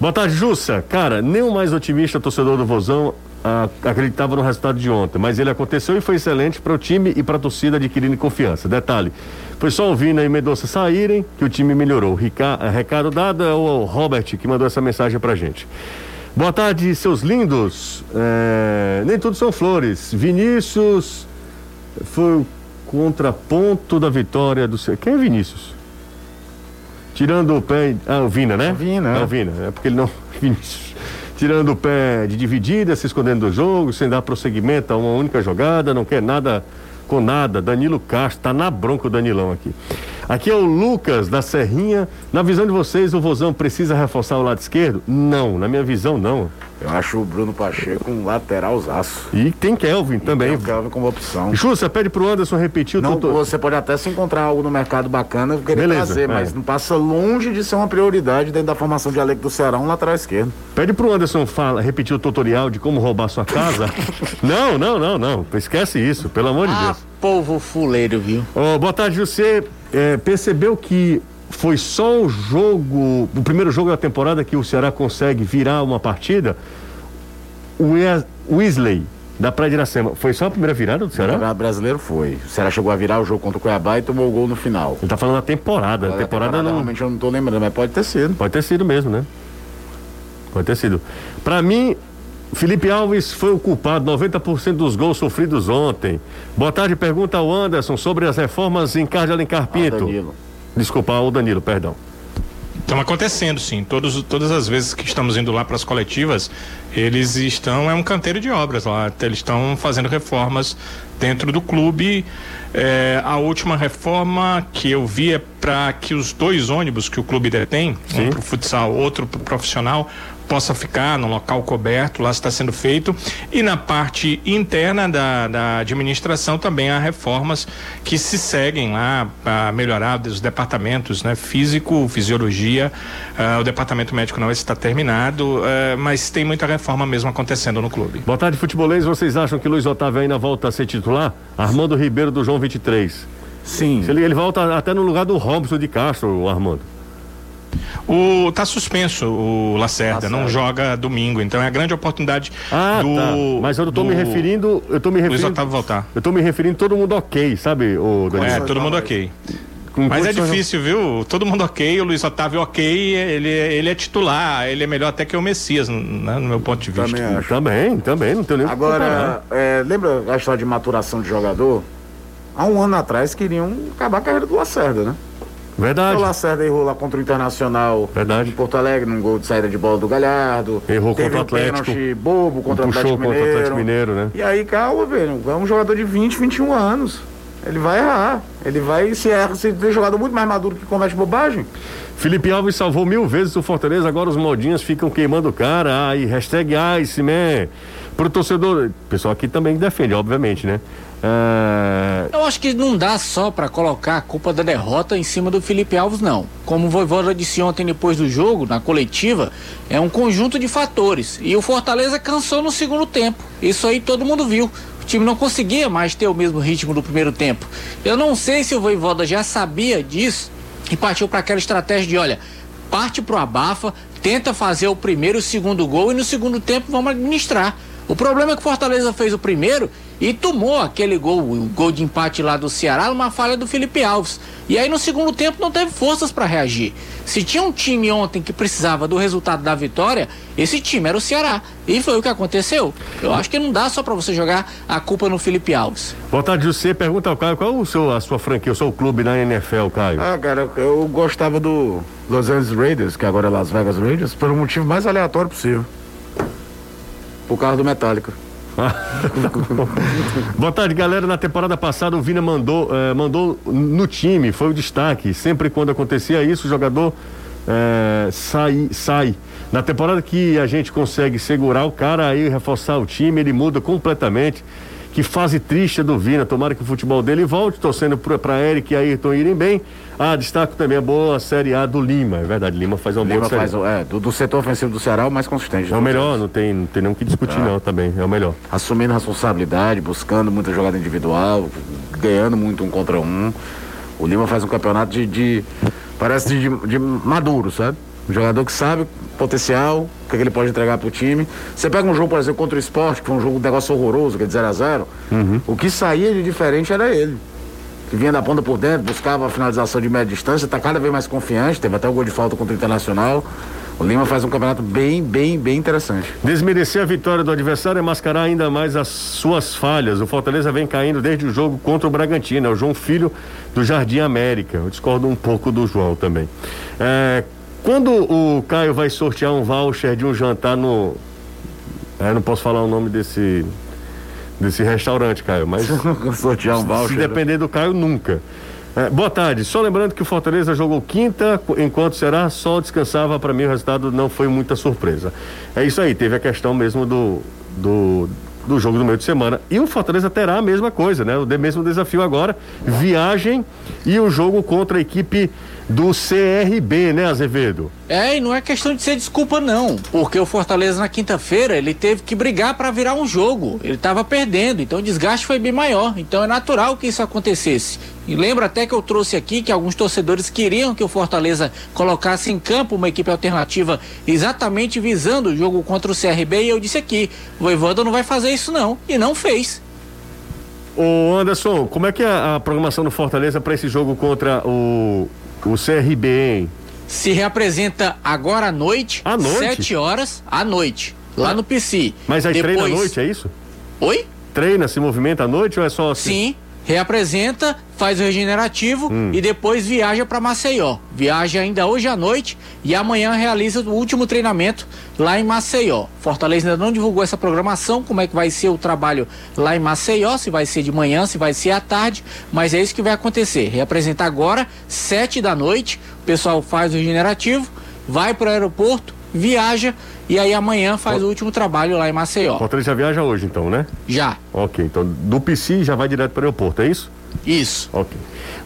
Boa tarde, Jussa. Cara, nem o mais otimista torcedor do Vozão ah, acreditava no resultado de ontem, mas ele aconteceu e foi excelente para o time e para a torcida adquirindo confiança. Detalhe, foi só o Vina e Mendonça saírem que o time melhorou. Rica- eh, recado dado é o Robert que mandou essa mensagem pra gente. Boa tarde, seus lindos. Eh, nem tudo são flores. Vinícius foi o contraponto da vitória do seu. Quem é Vinícius? Tirando o pé. Ah, o Vina, né? Vina, É é. o Vina. É porque ele não. Vinícius. Tirando o pé de dividida, se escondendo do jogo, sem dar prosseguimento a uma única jogada, não quer nada com nada. Danilo Castro, tá na bronca o Danilão aqui. Aqui é o Lucas da Serrinha. Na visão de vocês, o Vozão precisa reforçar o lado esquerdo? Não, na minha visão, não. Eu acho o Bruno Pacheco um lateralzaço. E tem Kelvin também. Tem o Kelvin como opção. Chu, você pede pro Anderson repetir o Não, tutor- você pode até se encontrar algo no mercado bacana querer Beleza, trazer, é. mas não passa longe de ser uma prioridade dentro da formação de elenco do Ceará, um lateral esquerdo. Pede pro Anderson fala, repetir o tutorial de como roubar sua casa. não, não, não, não. Esquece isso, pelo amor de Ah, Deus. povo fuleiro, viu? Ô, boa tarde, você é, percebeu que foi só o jogo, o primeiro jogo da temporada que o Ceará consegue virar uma partida? O Wes- Weasley, da Praia de Iracema, foi só a primeira virada do O Ceará? Campeonato brasileiro foi. O Ceará chegou a virar o jogo contra o Cuiabá e tomou o gol no final. Ele tá falando da temporada. A Agora, temporada, não. Realmente eu não tô lembrando, mas pode ter sido. Pode ter sido mesmo, né? Pode ter sido. Pra mim, Felipe Alves foi o culpado, 90% dos gols sofridos ontem. Boa tarde, pergunta ao Anderson sobre as reformas em Carlos Alencar Pinto. Danilo. Desculpa, o Danilo, perdão. Estão acontecendo, sim. Todos, todas as vezes que estamos indo lá para as coletivas, eles estão. É um canteiro de obras lá. Eles estão fazendo reformas dentro do clube. É, a última reforma que eu vi é para que os dois ônibus que o clube detém, Sim. um para o futsal, outro para o profissional, possa ficar no local coberto, lá está sendo feito. E na parte interna da, da administração também há reformas que se seguem lá para melhorar os departamentos, né? Físico, fisiologia, ah, o departamento médico não está terminado, ah, mas tem muita reforma mesmo acontecendo no clube. Boa tarde, futebolês. Vocês acham que Luiz Otávio ainda volta a ser titular? Armando Ribeiro do João 23. Sim. Ele, ele volta até no lugar do Robson de Castro, o Armando. O tá suspenso o Lacerda, Lacerda. não joga domingo, então é a grande oportunidade Ah, do tá. Mas eu tô me do referindo. Eu tô me Luiz referindo. Otávio voltar. Eu tô me referindo todo mundo ok, sabe, o Danilo? É, todo mundo ok. Com Mas é difícil, viu? Todo mundo ok, o Luiz Otávio ok, ele, ele é titular, ele é melhor até que o Messias, né, no meu ponto de vista. Também acho. Também, também, não tenho nem. Agora, é, lembra a história de maturação de jogador? Há um ano atrás queriam acabar a carreira do Lacerda, né? Verdade. O Lacerda errou lá contra o Internacional Verdade. em Porto Alegre, num gol de saída de bola do Galhardo. Errou Teve contra o um Atlético. pênalti bobo contra o Atlético contra o Mineiro. Atlético Mineiro, né? E aí, calma, velho. É um jogador de 20, 21 anos. Ele vai errar. Ele vai, se erra, se tem jogador muito mais maduro que comete bobagem. Felipe Alves salvou mil vezes o Fortaleza, agora os modinhos ficam queimando o cara. Ai, hashtag Iceman. Pro torcedor. O pessoal aqui também defende, obviamente, né? É, Eu acho que não dá só pra colocar a culpa da derrota em cima do Felipe Alves, não. Como o Voivoda disse ontem depois do jogo, na coletiva, é um conjunto de fatores. E o Fortaleza cansou no segundo tempo. Isso aí todo mundo viu. O time não conseguia mais ter o mesmo ritmo do primeiro tempo. Eu não sei se o Voivoda já sabia disso e partiu para aquela estratégia de, olha, parte pro abafa, tenta fazer o primeiro e o segundo gol e no segundo tempo vamos administrar. O problema é que o Fortaleza fez o primeiro e tomou aquele gol, o gol de empate lá do Ceará, numa falha do Felipe Alves. E aí no segundo tempo não teve forças para reagir. Se tinha um time ontem que precisava do resultado da vitória, esse time era o Ceará. E foi o que aconteceu. Eu acho que não dá só para você jogar a culpa no Felipe Alves. boa tarde, José. Pergunta ao Caio qual o seu, a sua franquia, o seu clube na NFL, Caio? Ah, cara, eu gostava do Los Angeles Raiders, que agora é Las Vegas Raiders, pelo motivo mais aleatório possível. Por causa do Metallica. Boa tarde, galera. Na temporada passada, o Vina mandou, eh, mandou no time, foi o destaque. Sempre quando acontecia isso, o jogador eh, sai, sai. Na temporada que a gente consegue segurar o cara aí, reforçar o time, ele muda completamente. Que fase triste do Vina. Tomara que o futebol dele volte, torcendo pra, pra Eric e Ayrton irem bem. Ah, destaco também a boa Série A do Lima. É verdade, Lima faz uma Lima boa série. faz, o- é, do, do setor ofensivo do Ceará, o mais consistente. É o melhor, não tem, não tem nem o que discutir, não, também. É o melhor. Assumindo responsabilidade, buscando muita jogada individual, ganhando muito um contra um. O Lima faz um campeonato de. de- parece de, de maduro, sabe? Um jogador que sabe o potencial, o que, é que ele pode entregar pro time. Você pega um jogo, por exemplo, contra o esporte, que foi um jogo um negócio horroroso, que é de 0 a 0 O que saía de diferente era ele. Que vinha da ponta por dentro, buscava a finalização de média distância, tá cada vez mais confiante, teve até o gol de falta contra o Internacional. O Lima faz um campeonato bem, bem, bem interessante. Desmerecer a vitória do adversário é mascarar ainda mais as suas falhas. O Fortaleza vem caindo desde o jogo contra o Bragantino. É o João Filho do Jardim América. Eu discordo um pouco do João também. É, quando o Caio vai sortear um voucher de um jantar no. É, não posso falar o nome desse. desse restaurante, Caio, mas. Sortear um Se voucher. né? depender do Caio, nunca. É, boa tarde. Só lembrando que o Fortaleza jogou quinta, enquanto será só descansava. Para mim, o resultado não foi muita surpresa. É isso aí. Teve a questão mesmo do, do do jogo do meio de semana. E o Fortaleza terá a mesma coisa, né? O mesmo desafio agora, viagem e o jogo contra a equipe do CRB, né, Azevedo? É, e não é questão de ser desculpa não, porque o Fortaleza na quinta-feira ele teve que brigar para virar um jogo. Ele estava perdendo, então o desgaste foi bem maior. Então é natural que isso acontecesse. E lembra até que eu trouxe aqui que alguns torcedores queriam que o Fortaleza colocasse em campo uma equipe alternativa exatamente visando o jogo contra o CRB e eu disse aqui, o Evandro não vai fazer isso não, e não fez. Ô Anderson, como é que é a programação do Fortaleza para esse jogo contra o o CRB, hein? Se reapresenta agora à noite, à noite? 7 horas à noite, lá ah. no PC. Mas aí Depois... treina à noite, é isso? Oi? Treina, se movimenta à noite ou é só assim? Sim, reapresenta, faz o regenerativo hum. e depois viaja para Maceió. Viaja ainda hoje à noite e amanhã realiza o último treinamento lá em Maceió. Fortaleza ainda não divulgou essa programação, como é que vai ser o trabalho lá em Maceió, se vai ser de manhã, se vai ser à tarde, mas é isso que vai acontecer. Reapresenta agora, sete da noite, o pessoal faz o regenerativo, vai para o aeroporto, viaja e aí amanhã faz o, o último trabalho lá em Maceió. O Fortaleza já viaja hoje então, né? Já. Ok, então do PC já vai direto para o aeroporto, é isso? Isso. Ok.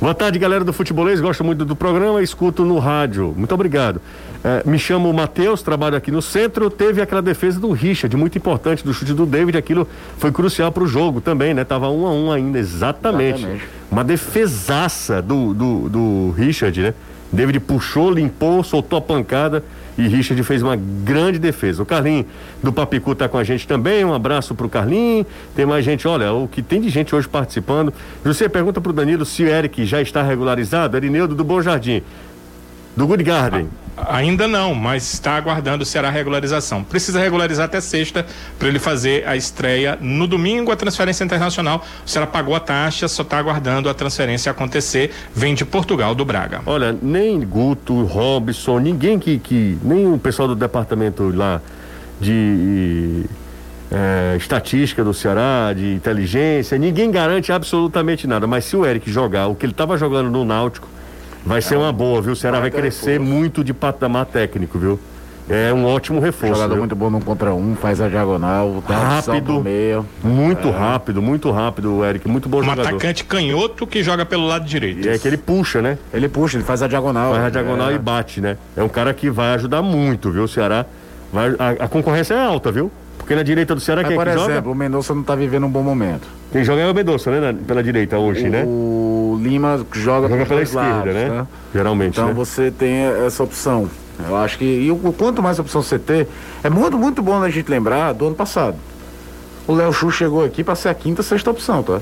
Boa tarde, galera do Futebolês. Gosto muito do programa, escuto no rádio. Muito obrigado. É, me chamo Matheus, trabalho aqui no centro. Teve aquela defesa do Richard, muito importante, do chute do David. Aquilo foi crucial para o jogo também, né? Tava um a um ainda, exatamente. exatamente. Uma defesaça do, do, do Richard, né? David puxou, limpou, soltou a pancada e Richard fez uma grande defesa. O Carlinho do Papicu está com a gente também. Um abraço para o Carlinho. Tem mais gente, olha, o que tem de gente hoje participando. Você pergunta para o Danilo se o Eric já está regularizado. Erineudo do Bom Jardim, do Good Garden. Ainda não, mas está aguardando será a regularização. Precisa regularizar até sexta para ele fazer a estreia no domingo, a transferência internacional. O Ceará pagou a taxa, só está aguardando a transferência acontecer. Vem de Portugal, do Braga. Olha, nem Guto, Robson, ninguém que, que nem o pessoal do departamento lá de é, estatística do Ceará, de inteligência, ninguém garante absolutamente nada. Mas se o Eric jogar o que ele estava jogando no Náutico Vai ser uma boa, viu? O Ceará vai, crescer reforço. muito de patamar técnico, viu? É um ótimo reforço. Jogador viu? muito bom no contra um, faz a diagonal, rápido, meio. Muito é. rápido, muito rápido, Eric, muito bom um jogador. Um atacante canhoto que joga pelo lado direito. E é que ele puxa, né? Ele puxa, ele faz a diagonal. Faz a diagonal é. e bate, né? É um cara que vai ajudar muito, viu? O Ceará vai, a, a concorrência é alta, viu? Porque na direita do Ceará, Mas, quem é que exemplo, joga? o Mendonça não está vivendo um bom momento. Quem joga é o Mendonça, né? Na, pela direita hoje, o, né? O Lima joga, joga pela esquerda, lados, né? né? Geralmente. Então né? você tem essa opção. Eu acho que. E o quanto mais opção você ter, é muito, muito bom a gente lembrar do ano passado. O Léo Chu chegou aqui para ser a quinta, sexta opção, tá?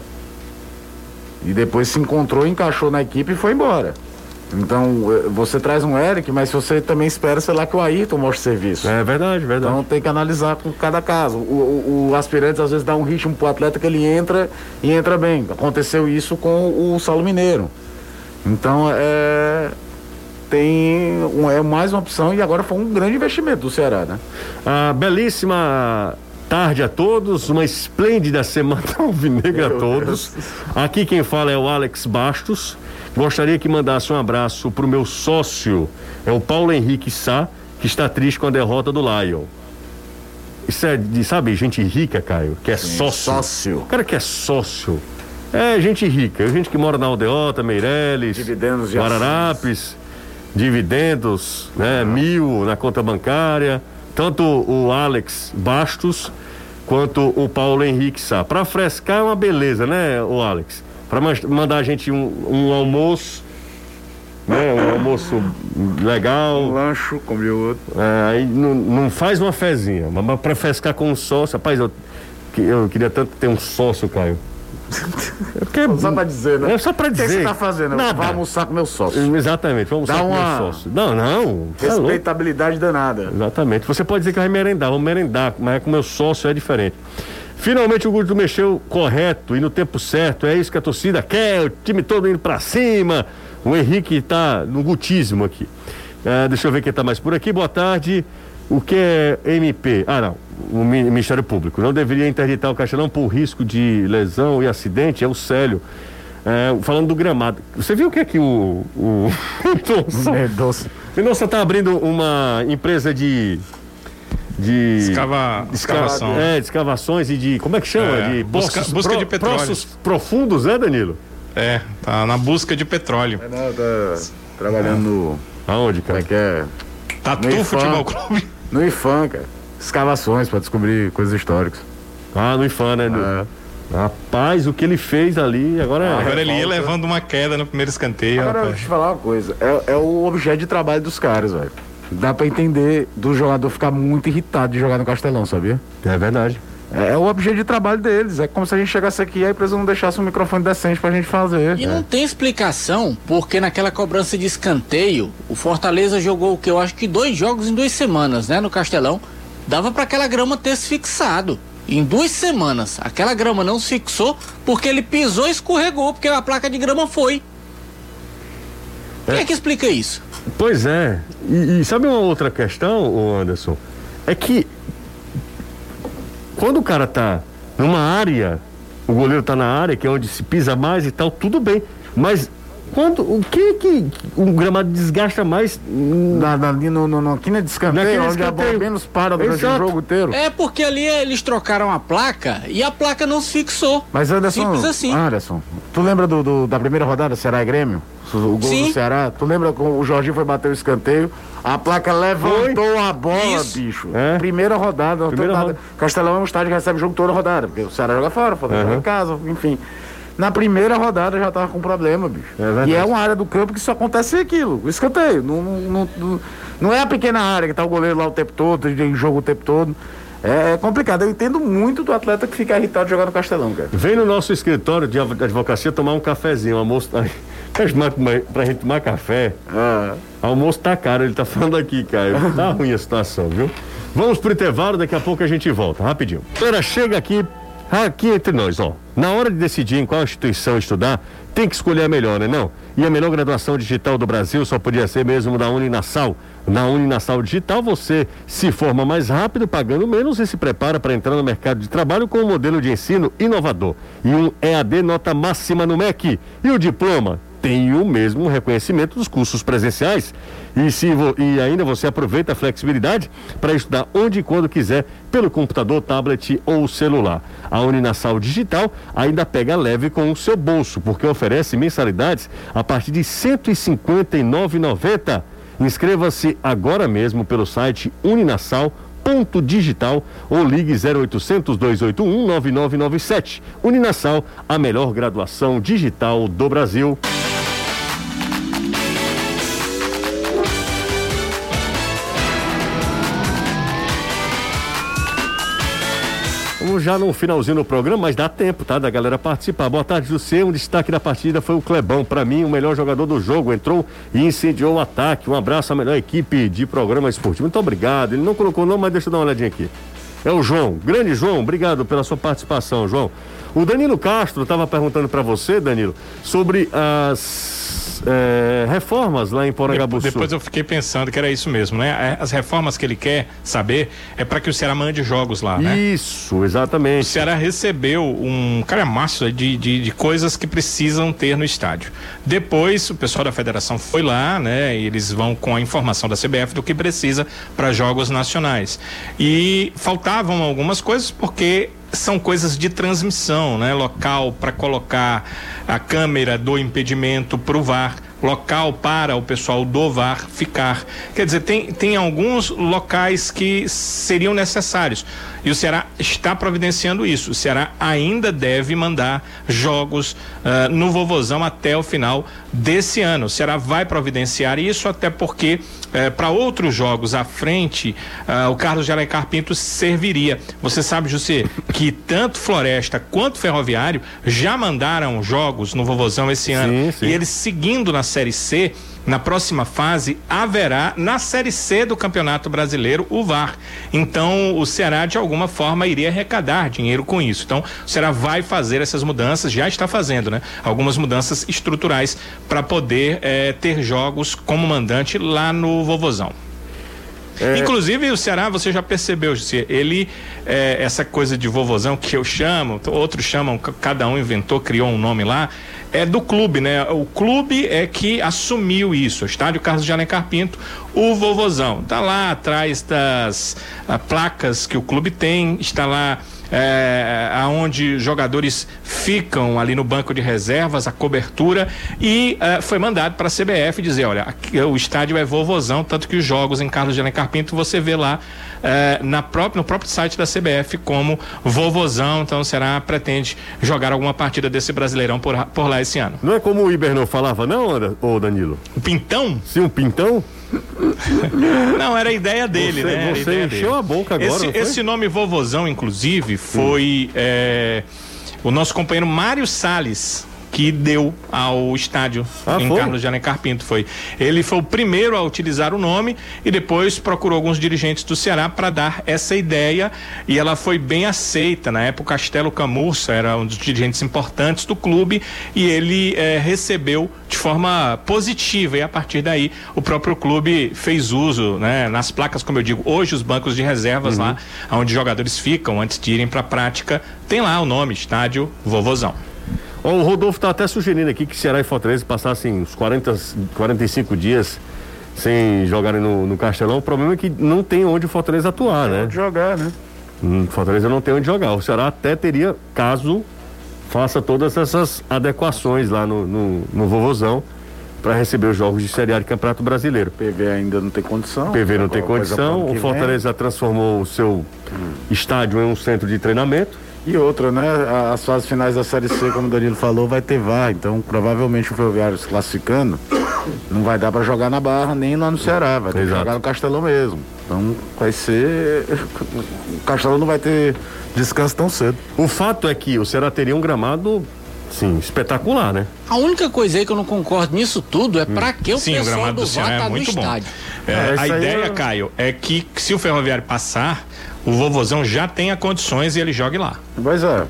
E depois se encontrou, encaixou na equipe e foi embora. Então, eh, você traz um Eric, mas você também espera, sei lá, que o Ayrton mostre serviço. É verdade, verdade. Então tem que analisar com cada caso. O, o, o aspirante às vezes dá um ritmo pro atleta que ele entra e entra bem. Aconteceu isso com o Saulo Mineiro. Então, é. Tem um, é mais uma opção e agora foi um grande investimento do Ceará, né? Ah, belíssima tarde a todos, uma esplêndida semana alvinegra a todos. Deus. Aqui quem fala é o Alex Bastos. Gostaria que mandasse um abraço para o meu sócio, é o Paulo Henrique Sá, que está triste com a derrota do Lion. Isso é de, sabe, gente rica, Caio, que é Sim, sócio. Sócio. O cara que é sócio. É gente rica, gente que mora na Aldeota, Meireles, dividendos Guararapes, dividendos, né, uhum. mil na conta bancária. Tanto o Alex Bastos quanto o Paulo Henrique Sá. Para frescar é uma beleza, né, o Alex? para mandar a gente um, um almoço, né? Um almoço legal. Um lancho, comer outro. É, aí não, não faz uma fezinha, mas para frescar com um sócio, rapaz, eu, eu queria tanto ter um sócio, Caio. É só pra dizer, né? É só pra dizer. O que você tá fazendo? Nada. Vai almoçar com meu sócio. Exatamente, vamos almoçar Dá com uma... meu sócio. Não, não. Tá Respeitabilidade danada. Exatamente. Você pode dizer que vai merendar, vamos merendar, mas com meu sócio é diferente. Finalmente o Guto mexeu correto e no tempo certo. É isso que a torcida quer, o time todo indo para cima. O Henrique está no gutismo aqui. É, deixa eu ver quem está mais por aqui. Boa tarde. O que é MP? Ah, não. O Ministério Público. Não deveria interditar o Castelão por risco de lesão e acidente. É o Célio. É, falando do gramado. Você viu o que é que o. O Mendonça. Mendonça tá abrindo uma empresa de. De. Escava, escavação. É, de escavações e de. Como é que chama? É, de busca- poços busca de petróleo. Poços profundos, né, Danilo? É, tá na busca de petróleo. Não, tá trabalhando no. Aonde, Como cara? é que é? Tatu No Futebol. Clube. No IFAM, cara. Escavações pra descobrir coisas históricas. Ah, no IFAM, né? No- É. Rapaz, o que ele fez ali, agora é. Agora ele ia levando uma queda no primeiro escanteio. Agora, rapaz. deixa eu te falar uma coisa. É, é o objeto de trabalho dos caras, velho. Dá pra entender do jogador ficar muito irritado de jogar no Castelão, sabia? É verdade. É, é o objeto de trabalho deles. É como se a gente chegasse aqui e a empresa não deixasse um microfone decente pra gente fazer. E não tem explicação, porque naquela cobrança de escanteio, o Fortaleza jogou o que eu acho que dois jogos em duas semanas, né, no Castelão. Dava pra aquela grama ter se fixado. Em duas semanas, aquela grama não se fixou porque ele pisou e escorregou, porque a placa de grama foi. Quem é que explica isso? Pois é. E, e sabe uma outra questão, Anderson? É que quando o cara tá numa área, o goleiro tá na área, que é onde se pisa mais e tal, tudo bem. Mas quando o que que um gramado desgasta mais? Na, na, ali no, no, no, aqui na de escanteio, Naquele onde a bola menos para durante Exato. o jogo inteiro. É porque ali eles trocaram a placa e a placa não se fixou. Mas Anderson, Simples assim. Anderson, tu lembra do, do- da primeira rodada, Ceará e Grêmio? O gol Sim. do Ceará? Tu lembra quando o Jorginho foi bater o escanteio? A placa levantou a bola, Isso. bicho. É. Primeira rodada. Primeira rodada. roda. Castelão é um estádio que recebe jogo toda rodada, porque o Ceará joga fora, o Fortaleza Aham. joga em casa, enfim. Na primeira rodada já tava com problema, bicho. É e é uma área do campo que só acontece aquilo, escanteio. Não, não, não, não- é a pequena área que tá o goleiro lá o tempo todo, em jogo o tempo todo. É, é complicado. Eu entendo muito do atleta que fica irritado de jogar no Castelão, cara. Vem no nosso escritório de advocacia tomar um cafezinho, almoço. Pra gente tomar- pra gente tomar café. Ah. Almoço tá caro, ele tá falando aqui, Caio. Tá ruim a situação, viu? Vamos pro intervalo, daqui a pouco a gente volta, rapidinho. Galera, chega aqui, aqui entre nós, ó. Na hora de decidir em qual instituição estudar, tem que escolher a melhor, né não? E a melhor graduação digital do Brasil só podia ser mesmo da Uninasal. Na Uninasal Digital você se forma mais rápido, pagando menos e se prepara para entrar no mercado de trabalho com um modelo de ensino inovador. E um EAD nota máxima no MEC. E o diploma? Tem o mesmo reconhecimento dos cursos presenciais. E, se e ainda você aproveita a flexibilidade para estudar onde e quando quiser, pelo computador, tablet ou celular. A Uninasal Digital ainda pega leve com o seu bolso, porque oferece mensalidades a partir de R$ 159,90. Inscreva-se agora mesmo pelo site Uninasal ponto digital ou ligue 0800 281 9997. Uninasal, a melhor graduação digital do Brasil. Vamos já no finalzinho do programa, mas dá tempo, tá? Da galera participar. Boa tarde, José. Um destaque da partida foi o Clebão. Para mim, o melhor jogador do jogo. Entrou e incendiou o ataque. Um abraço à melhor equipe de programa esportivo. Muito obrigado. Ele não colocou o nome, mas deixa eu dar uma olhadinha aqui. É o João. Grande João, obrigado pela sua participação, João. O Danilo Castro estava perguntando para você, Danilo, sobre as eh, reformas lá em Porangabuçu. Depois eu fiquei pensando que era isso mesmo, né? É, As reformas que ele quer saber é para que o Ceará mande jogos lá, né? Isso, O exatamente. Ceará recebeu um calhamaço de, de, de coisas que precisam ter no estádio. Depois, o pessoal da federação foi lá, né? E eles vão com a informação da CBF do que precisa para jogos nacionais. E faltavam algumas coisas porque são coisas de transmissão, né? Local para colocar a câmera do impedimento pro VAR local para o pessoal do VAR ficar. Quer dizer, tem, tem alguns locais que seriam necessários. E o Ceará está providenciando isso. O Ceará ainda deve mandar jogos ah, no Vovozão até o final desse ano. O Ceará vai providenciar isso, até porque eh, para outros jogos à frente, ah, o Carlos de Alencar Pinto serviria. Você sabe, José, que tanto Floresta quanto Ferroviário já mandaram jogos no Vovozão esse ano. Sim, sim. E eles seguindo na Série C, na próxima fase, haverá na Série C do Campeonato Brasileiro o VAR. Então, o Ceará, de alguma forma, iria arrecadar dinheiro com isso. Então, o Ceará vai fazer essas mudanças, já está fazendo, né? Algumas mudanças estruturais para poder eh, ter jogos como mandante lá no Vovozão. Inclusive o Ceará, você já percebeu, José, ele, é, essa coisa de vovozão que eu chamo, outros chamam, cada um inventou, criou um nome lá, é do clube, né? O clube é que assumiu isso. O estádio Carlos de Alencar Pinto, o vovozão. Tá lá atrás das ah, placas que o clube tem, está lá é, aonde jogadores ficam ali no banco de reservas, a cobertura e é, foi mandado para a CBF dizer, olha, aqui, o estádio é vovozão, tanto que os jogos em Carlos de Alencar Pinto você vê lá é, na própria, no próprio site da CBF como vovozão, então o Ceará pretende jogar alguma partida desse Brasileirão por, por lá esse ano. Não é como o Ibernon falava não, ô Danilo? O Pintão? Sim, um Pintão? não, era a ideia dele, você, né? Você encheu dele. a boca agora. Esse, esse nome vovozão, inclusive, foi hum. é, o nosso companheiro Mário Salles que deu ao estádio ah, em foi? Carlos de Alencar Pinto foi. Ele foi o primeiro a utilizar o nome e depois procurou alguns dirigentes do Ceará para dar essa ideia e ela foi bem aceita. Na época, Castelo Camurça era um dos dirigentes importantes do clube e ele eh, recebeu de forma positiva e a partir daí o próprio clube fez uso, né, nas placas, como eu digo, hoje os bancos de reservas uhum. lá, onde jogadores ficam antes de irem para a prática, tem lá o nome, estádio Vovozão. O Rodolfo está até sugerindo aqui que Ceará e Fortaleza passassem uns 40, 45 dias sem jogarem no, no Castelão. O problema é que não tem onde o Fortaleza atuar, né? Onde jogar, né? Hum, Fortaleza não tem onde jogar. O Ceará até teria, caso faça todas essas adequações lá no, no, no Vovozão para receber os jogos de Série A de Campeonato Brasileiro. PV ainda não tem condição. PV não tem condição. O Fortaleza vem. transformou o seu hum. estádio em um centro de treinamento. E outra, né? As fases finais da Série C, como o Danilo falou, vai ter VAR. Então, provavelmente o Ferroviário se classificando, não vai dar para jogar na Barra nem lá no Ceará. Vai ter Exato. que jogar no Castelão mesmo. Então, vai ser. O Castelão não vai ter descanso tão cedo. O fato é que o Ceará teria um gramado Sim, espetacular, né? A única coisa aí que eu não concordo nisso tudo é para que o Sim, pessoal o gramado do, do Ceará tá é muito bom. Estádio. É, é, a ideia, Caio, é que se o Ferroviário passar, o vovozão já tenha condições e ele jogue lá. Pois é,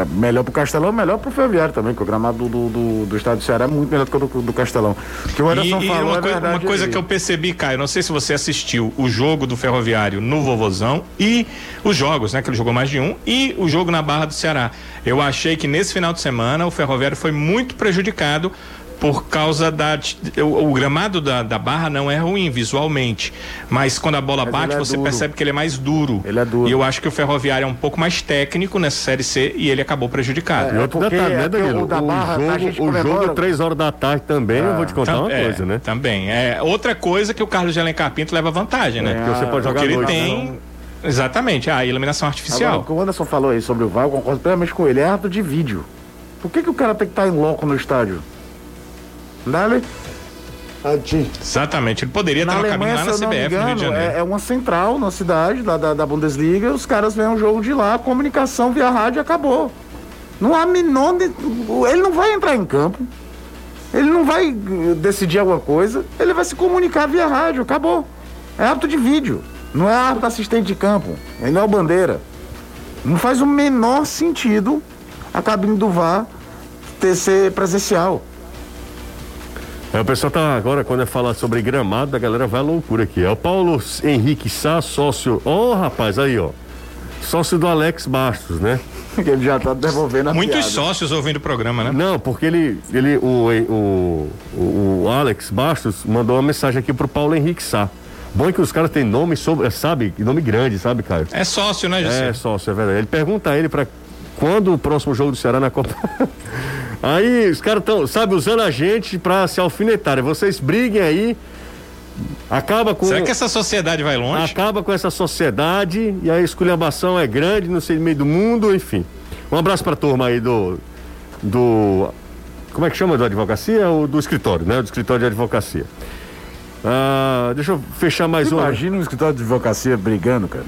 é melhor pro Castelão, melhor pro Ferroviário também, porque o gramado do, do, do, do estado do Ceará é muito melhor do que o do, do Castelão. Que o Anderson e, falou, e uma, é coisa, uma coisa que eu percebi, Caio, não sei se você assistiu o jogo do Ferroviário no vovozão e os jogos, né, que ele jogou mais de um, e o jogo na Barra do Ceará. Eu achei que nesse final de semana o Ferroviário foi muito prejudicado por causa da. O, o gramado da, da, barra não é ruim visualmente, mas quando a bola mas bate, é você duro. percebe que ele é mais duro. Ele é duro. E eu acho que o Ferroviário é um pouco mais técnico nessa Série C e ele acabou prejudicado. É, e outro detalhe, né, Danilo? O, da barra, o jogo, o jogo três horas da tarde também, eu vou te contar uma é, coisa, né? Também. É, outra coisa que o Carlos de Alencar Pinto leva vantagem, né? Porque você pode jogar Porque ele tem. Né? Exatamente, a iluminação artificial. Agora, o que o Anderson falou aí sobre o VAR, eu concordo plenamente com ele, é ato de vídeo. Por que, que o cara tem que estar em loco no estádio? Dale. Exatamente, ele poderia na ter uma cabine lá na CBF engano, no Rio de Janeiro. É, é, uma central na cidade da, da, da Bundesliga, os caras veem um jogo de lá, a comunicação via rádio acabou. Não há menor. De... Ele não vai entrar em campo, ele não vai decidir alguma coisa, ele vai se comunicar via rádio, acabou. É hábito de vídeo, não é hábito assistente de campo, ele não é o bandeira. Não faz o menor sentido a cabine do VAR ter ser presencial. É, o pessoal tá agora, quando é falar sobre gramado, a galera vai à loucura aqui. É o Paulo Henrique Sá, sócio. Ó, oh, rapaz, aí, ó. Sócio do Alex Bastos, né? ele já tá devolvendo a Muitos piada. sócios ouvindo o programa, né? Não, porque ele, ele o, o, o, o Alex Bastos mandou uma mensagem aqui pro Paulo Henrique Sá. Bom é que os caras têm nome sobre, sabe, nome grande, sabe, Caio? É sócio, né, José? É sócio, é verdade. Ele pergunta a ele para quando o próximo jogo do Ceará na Copa Aí os caras estão, sabe, usando a gente pra se alfinetar. Vocês briguem aí. Acaba com. Será que essa sociedade vai longe? Acaba com essa sociedade e a esculhambação é grande, não sei, no meio do mundo, enfim. Um abraço pra turma aí do. Do. Como é que chama do advocacia? O do escritório, né? Do escritório de advocacia. Ah, deixa eu fechar mais um. Imagina um escritório de advocacia brigando, cara.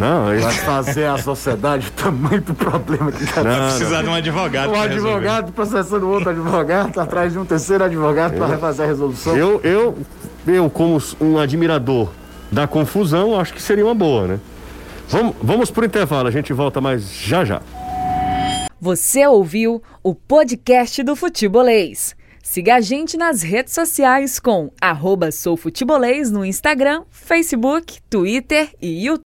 Não, isso... Vai fazer a sociedade o tamanho do problema que já Vai precisar de um advogado. Um advogado resolver. processando outro advogado, atrás de um terceiro advogado para fazer a resolução. Eu, eu, eu, como um admirador da confusão, acho que seria uma boa, né? Vamos, vamos por intervalo, a gente volta mais já já. Você ouviu o podcast do Futebolês. Siga a gente nas redes sociais com arroba soufutebolês no Instagram, Facebook, Twitter e YouTube.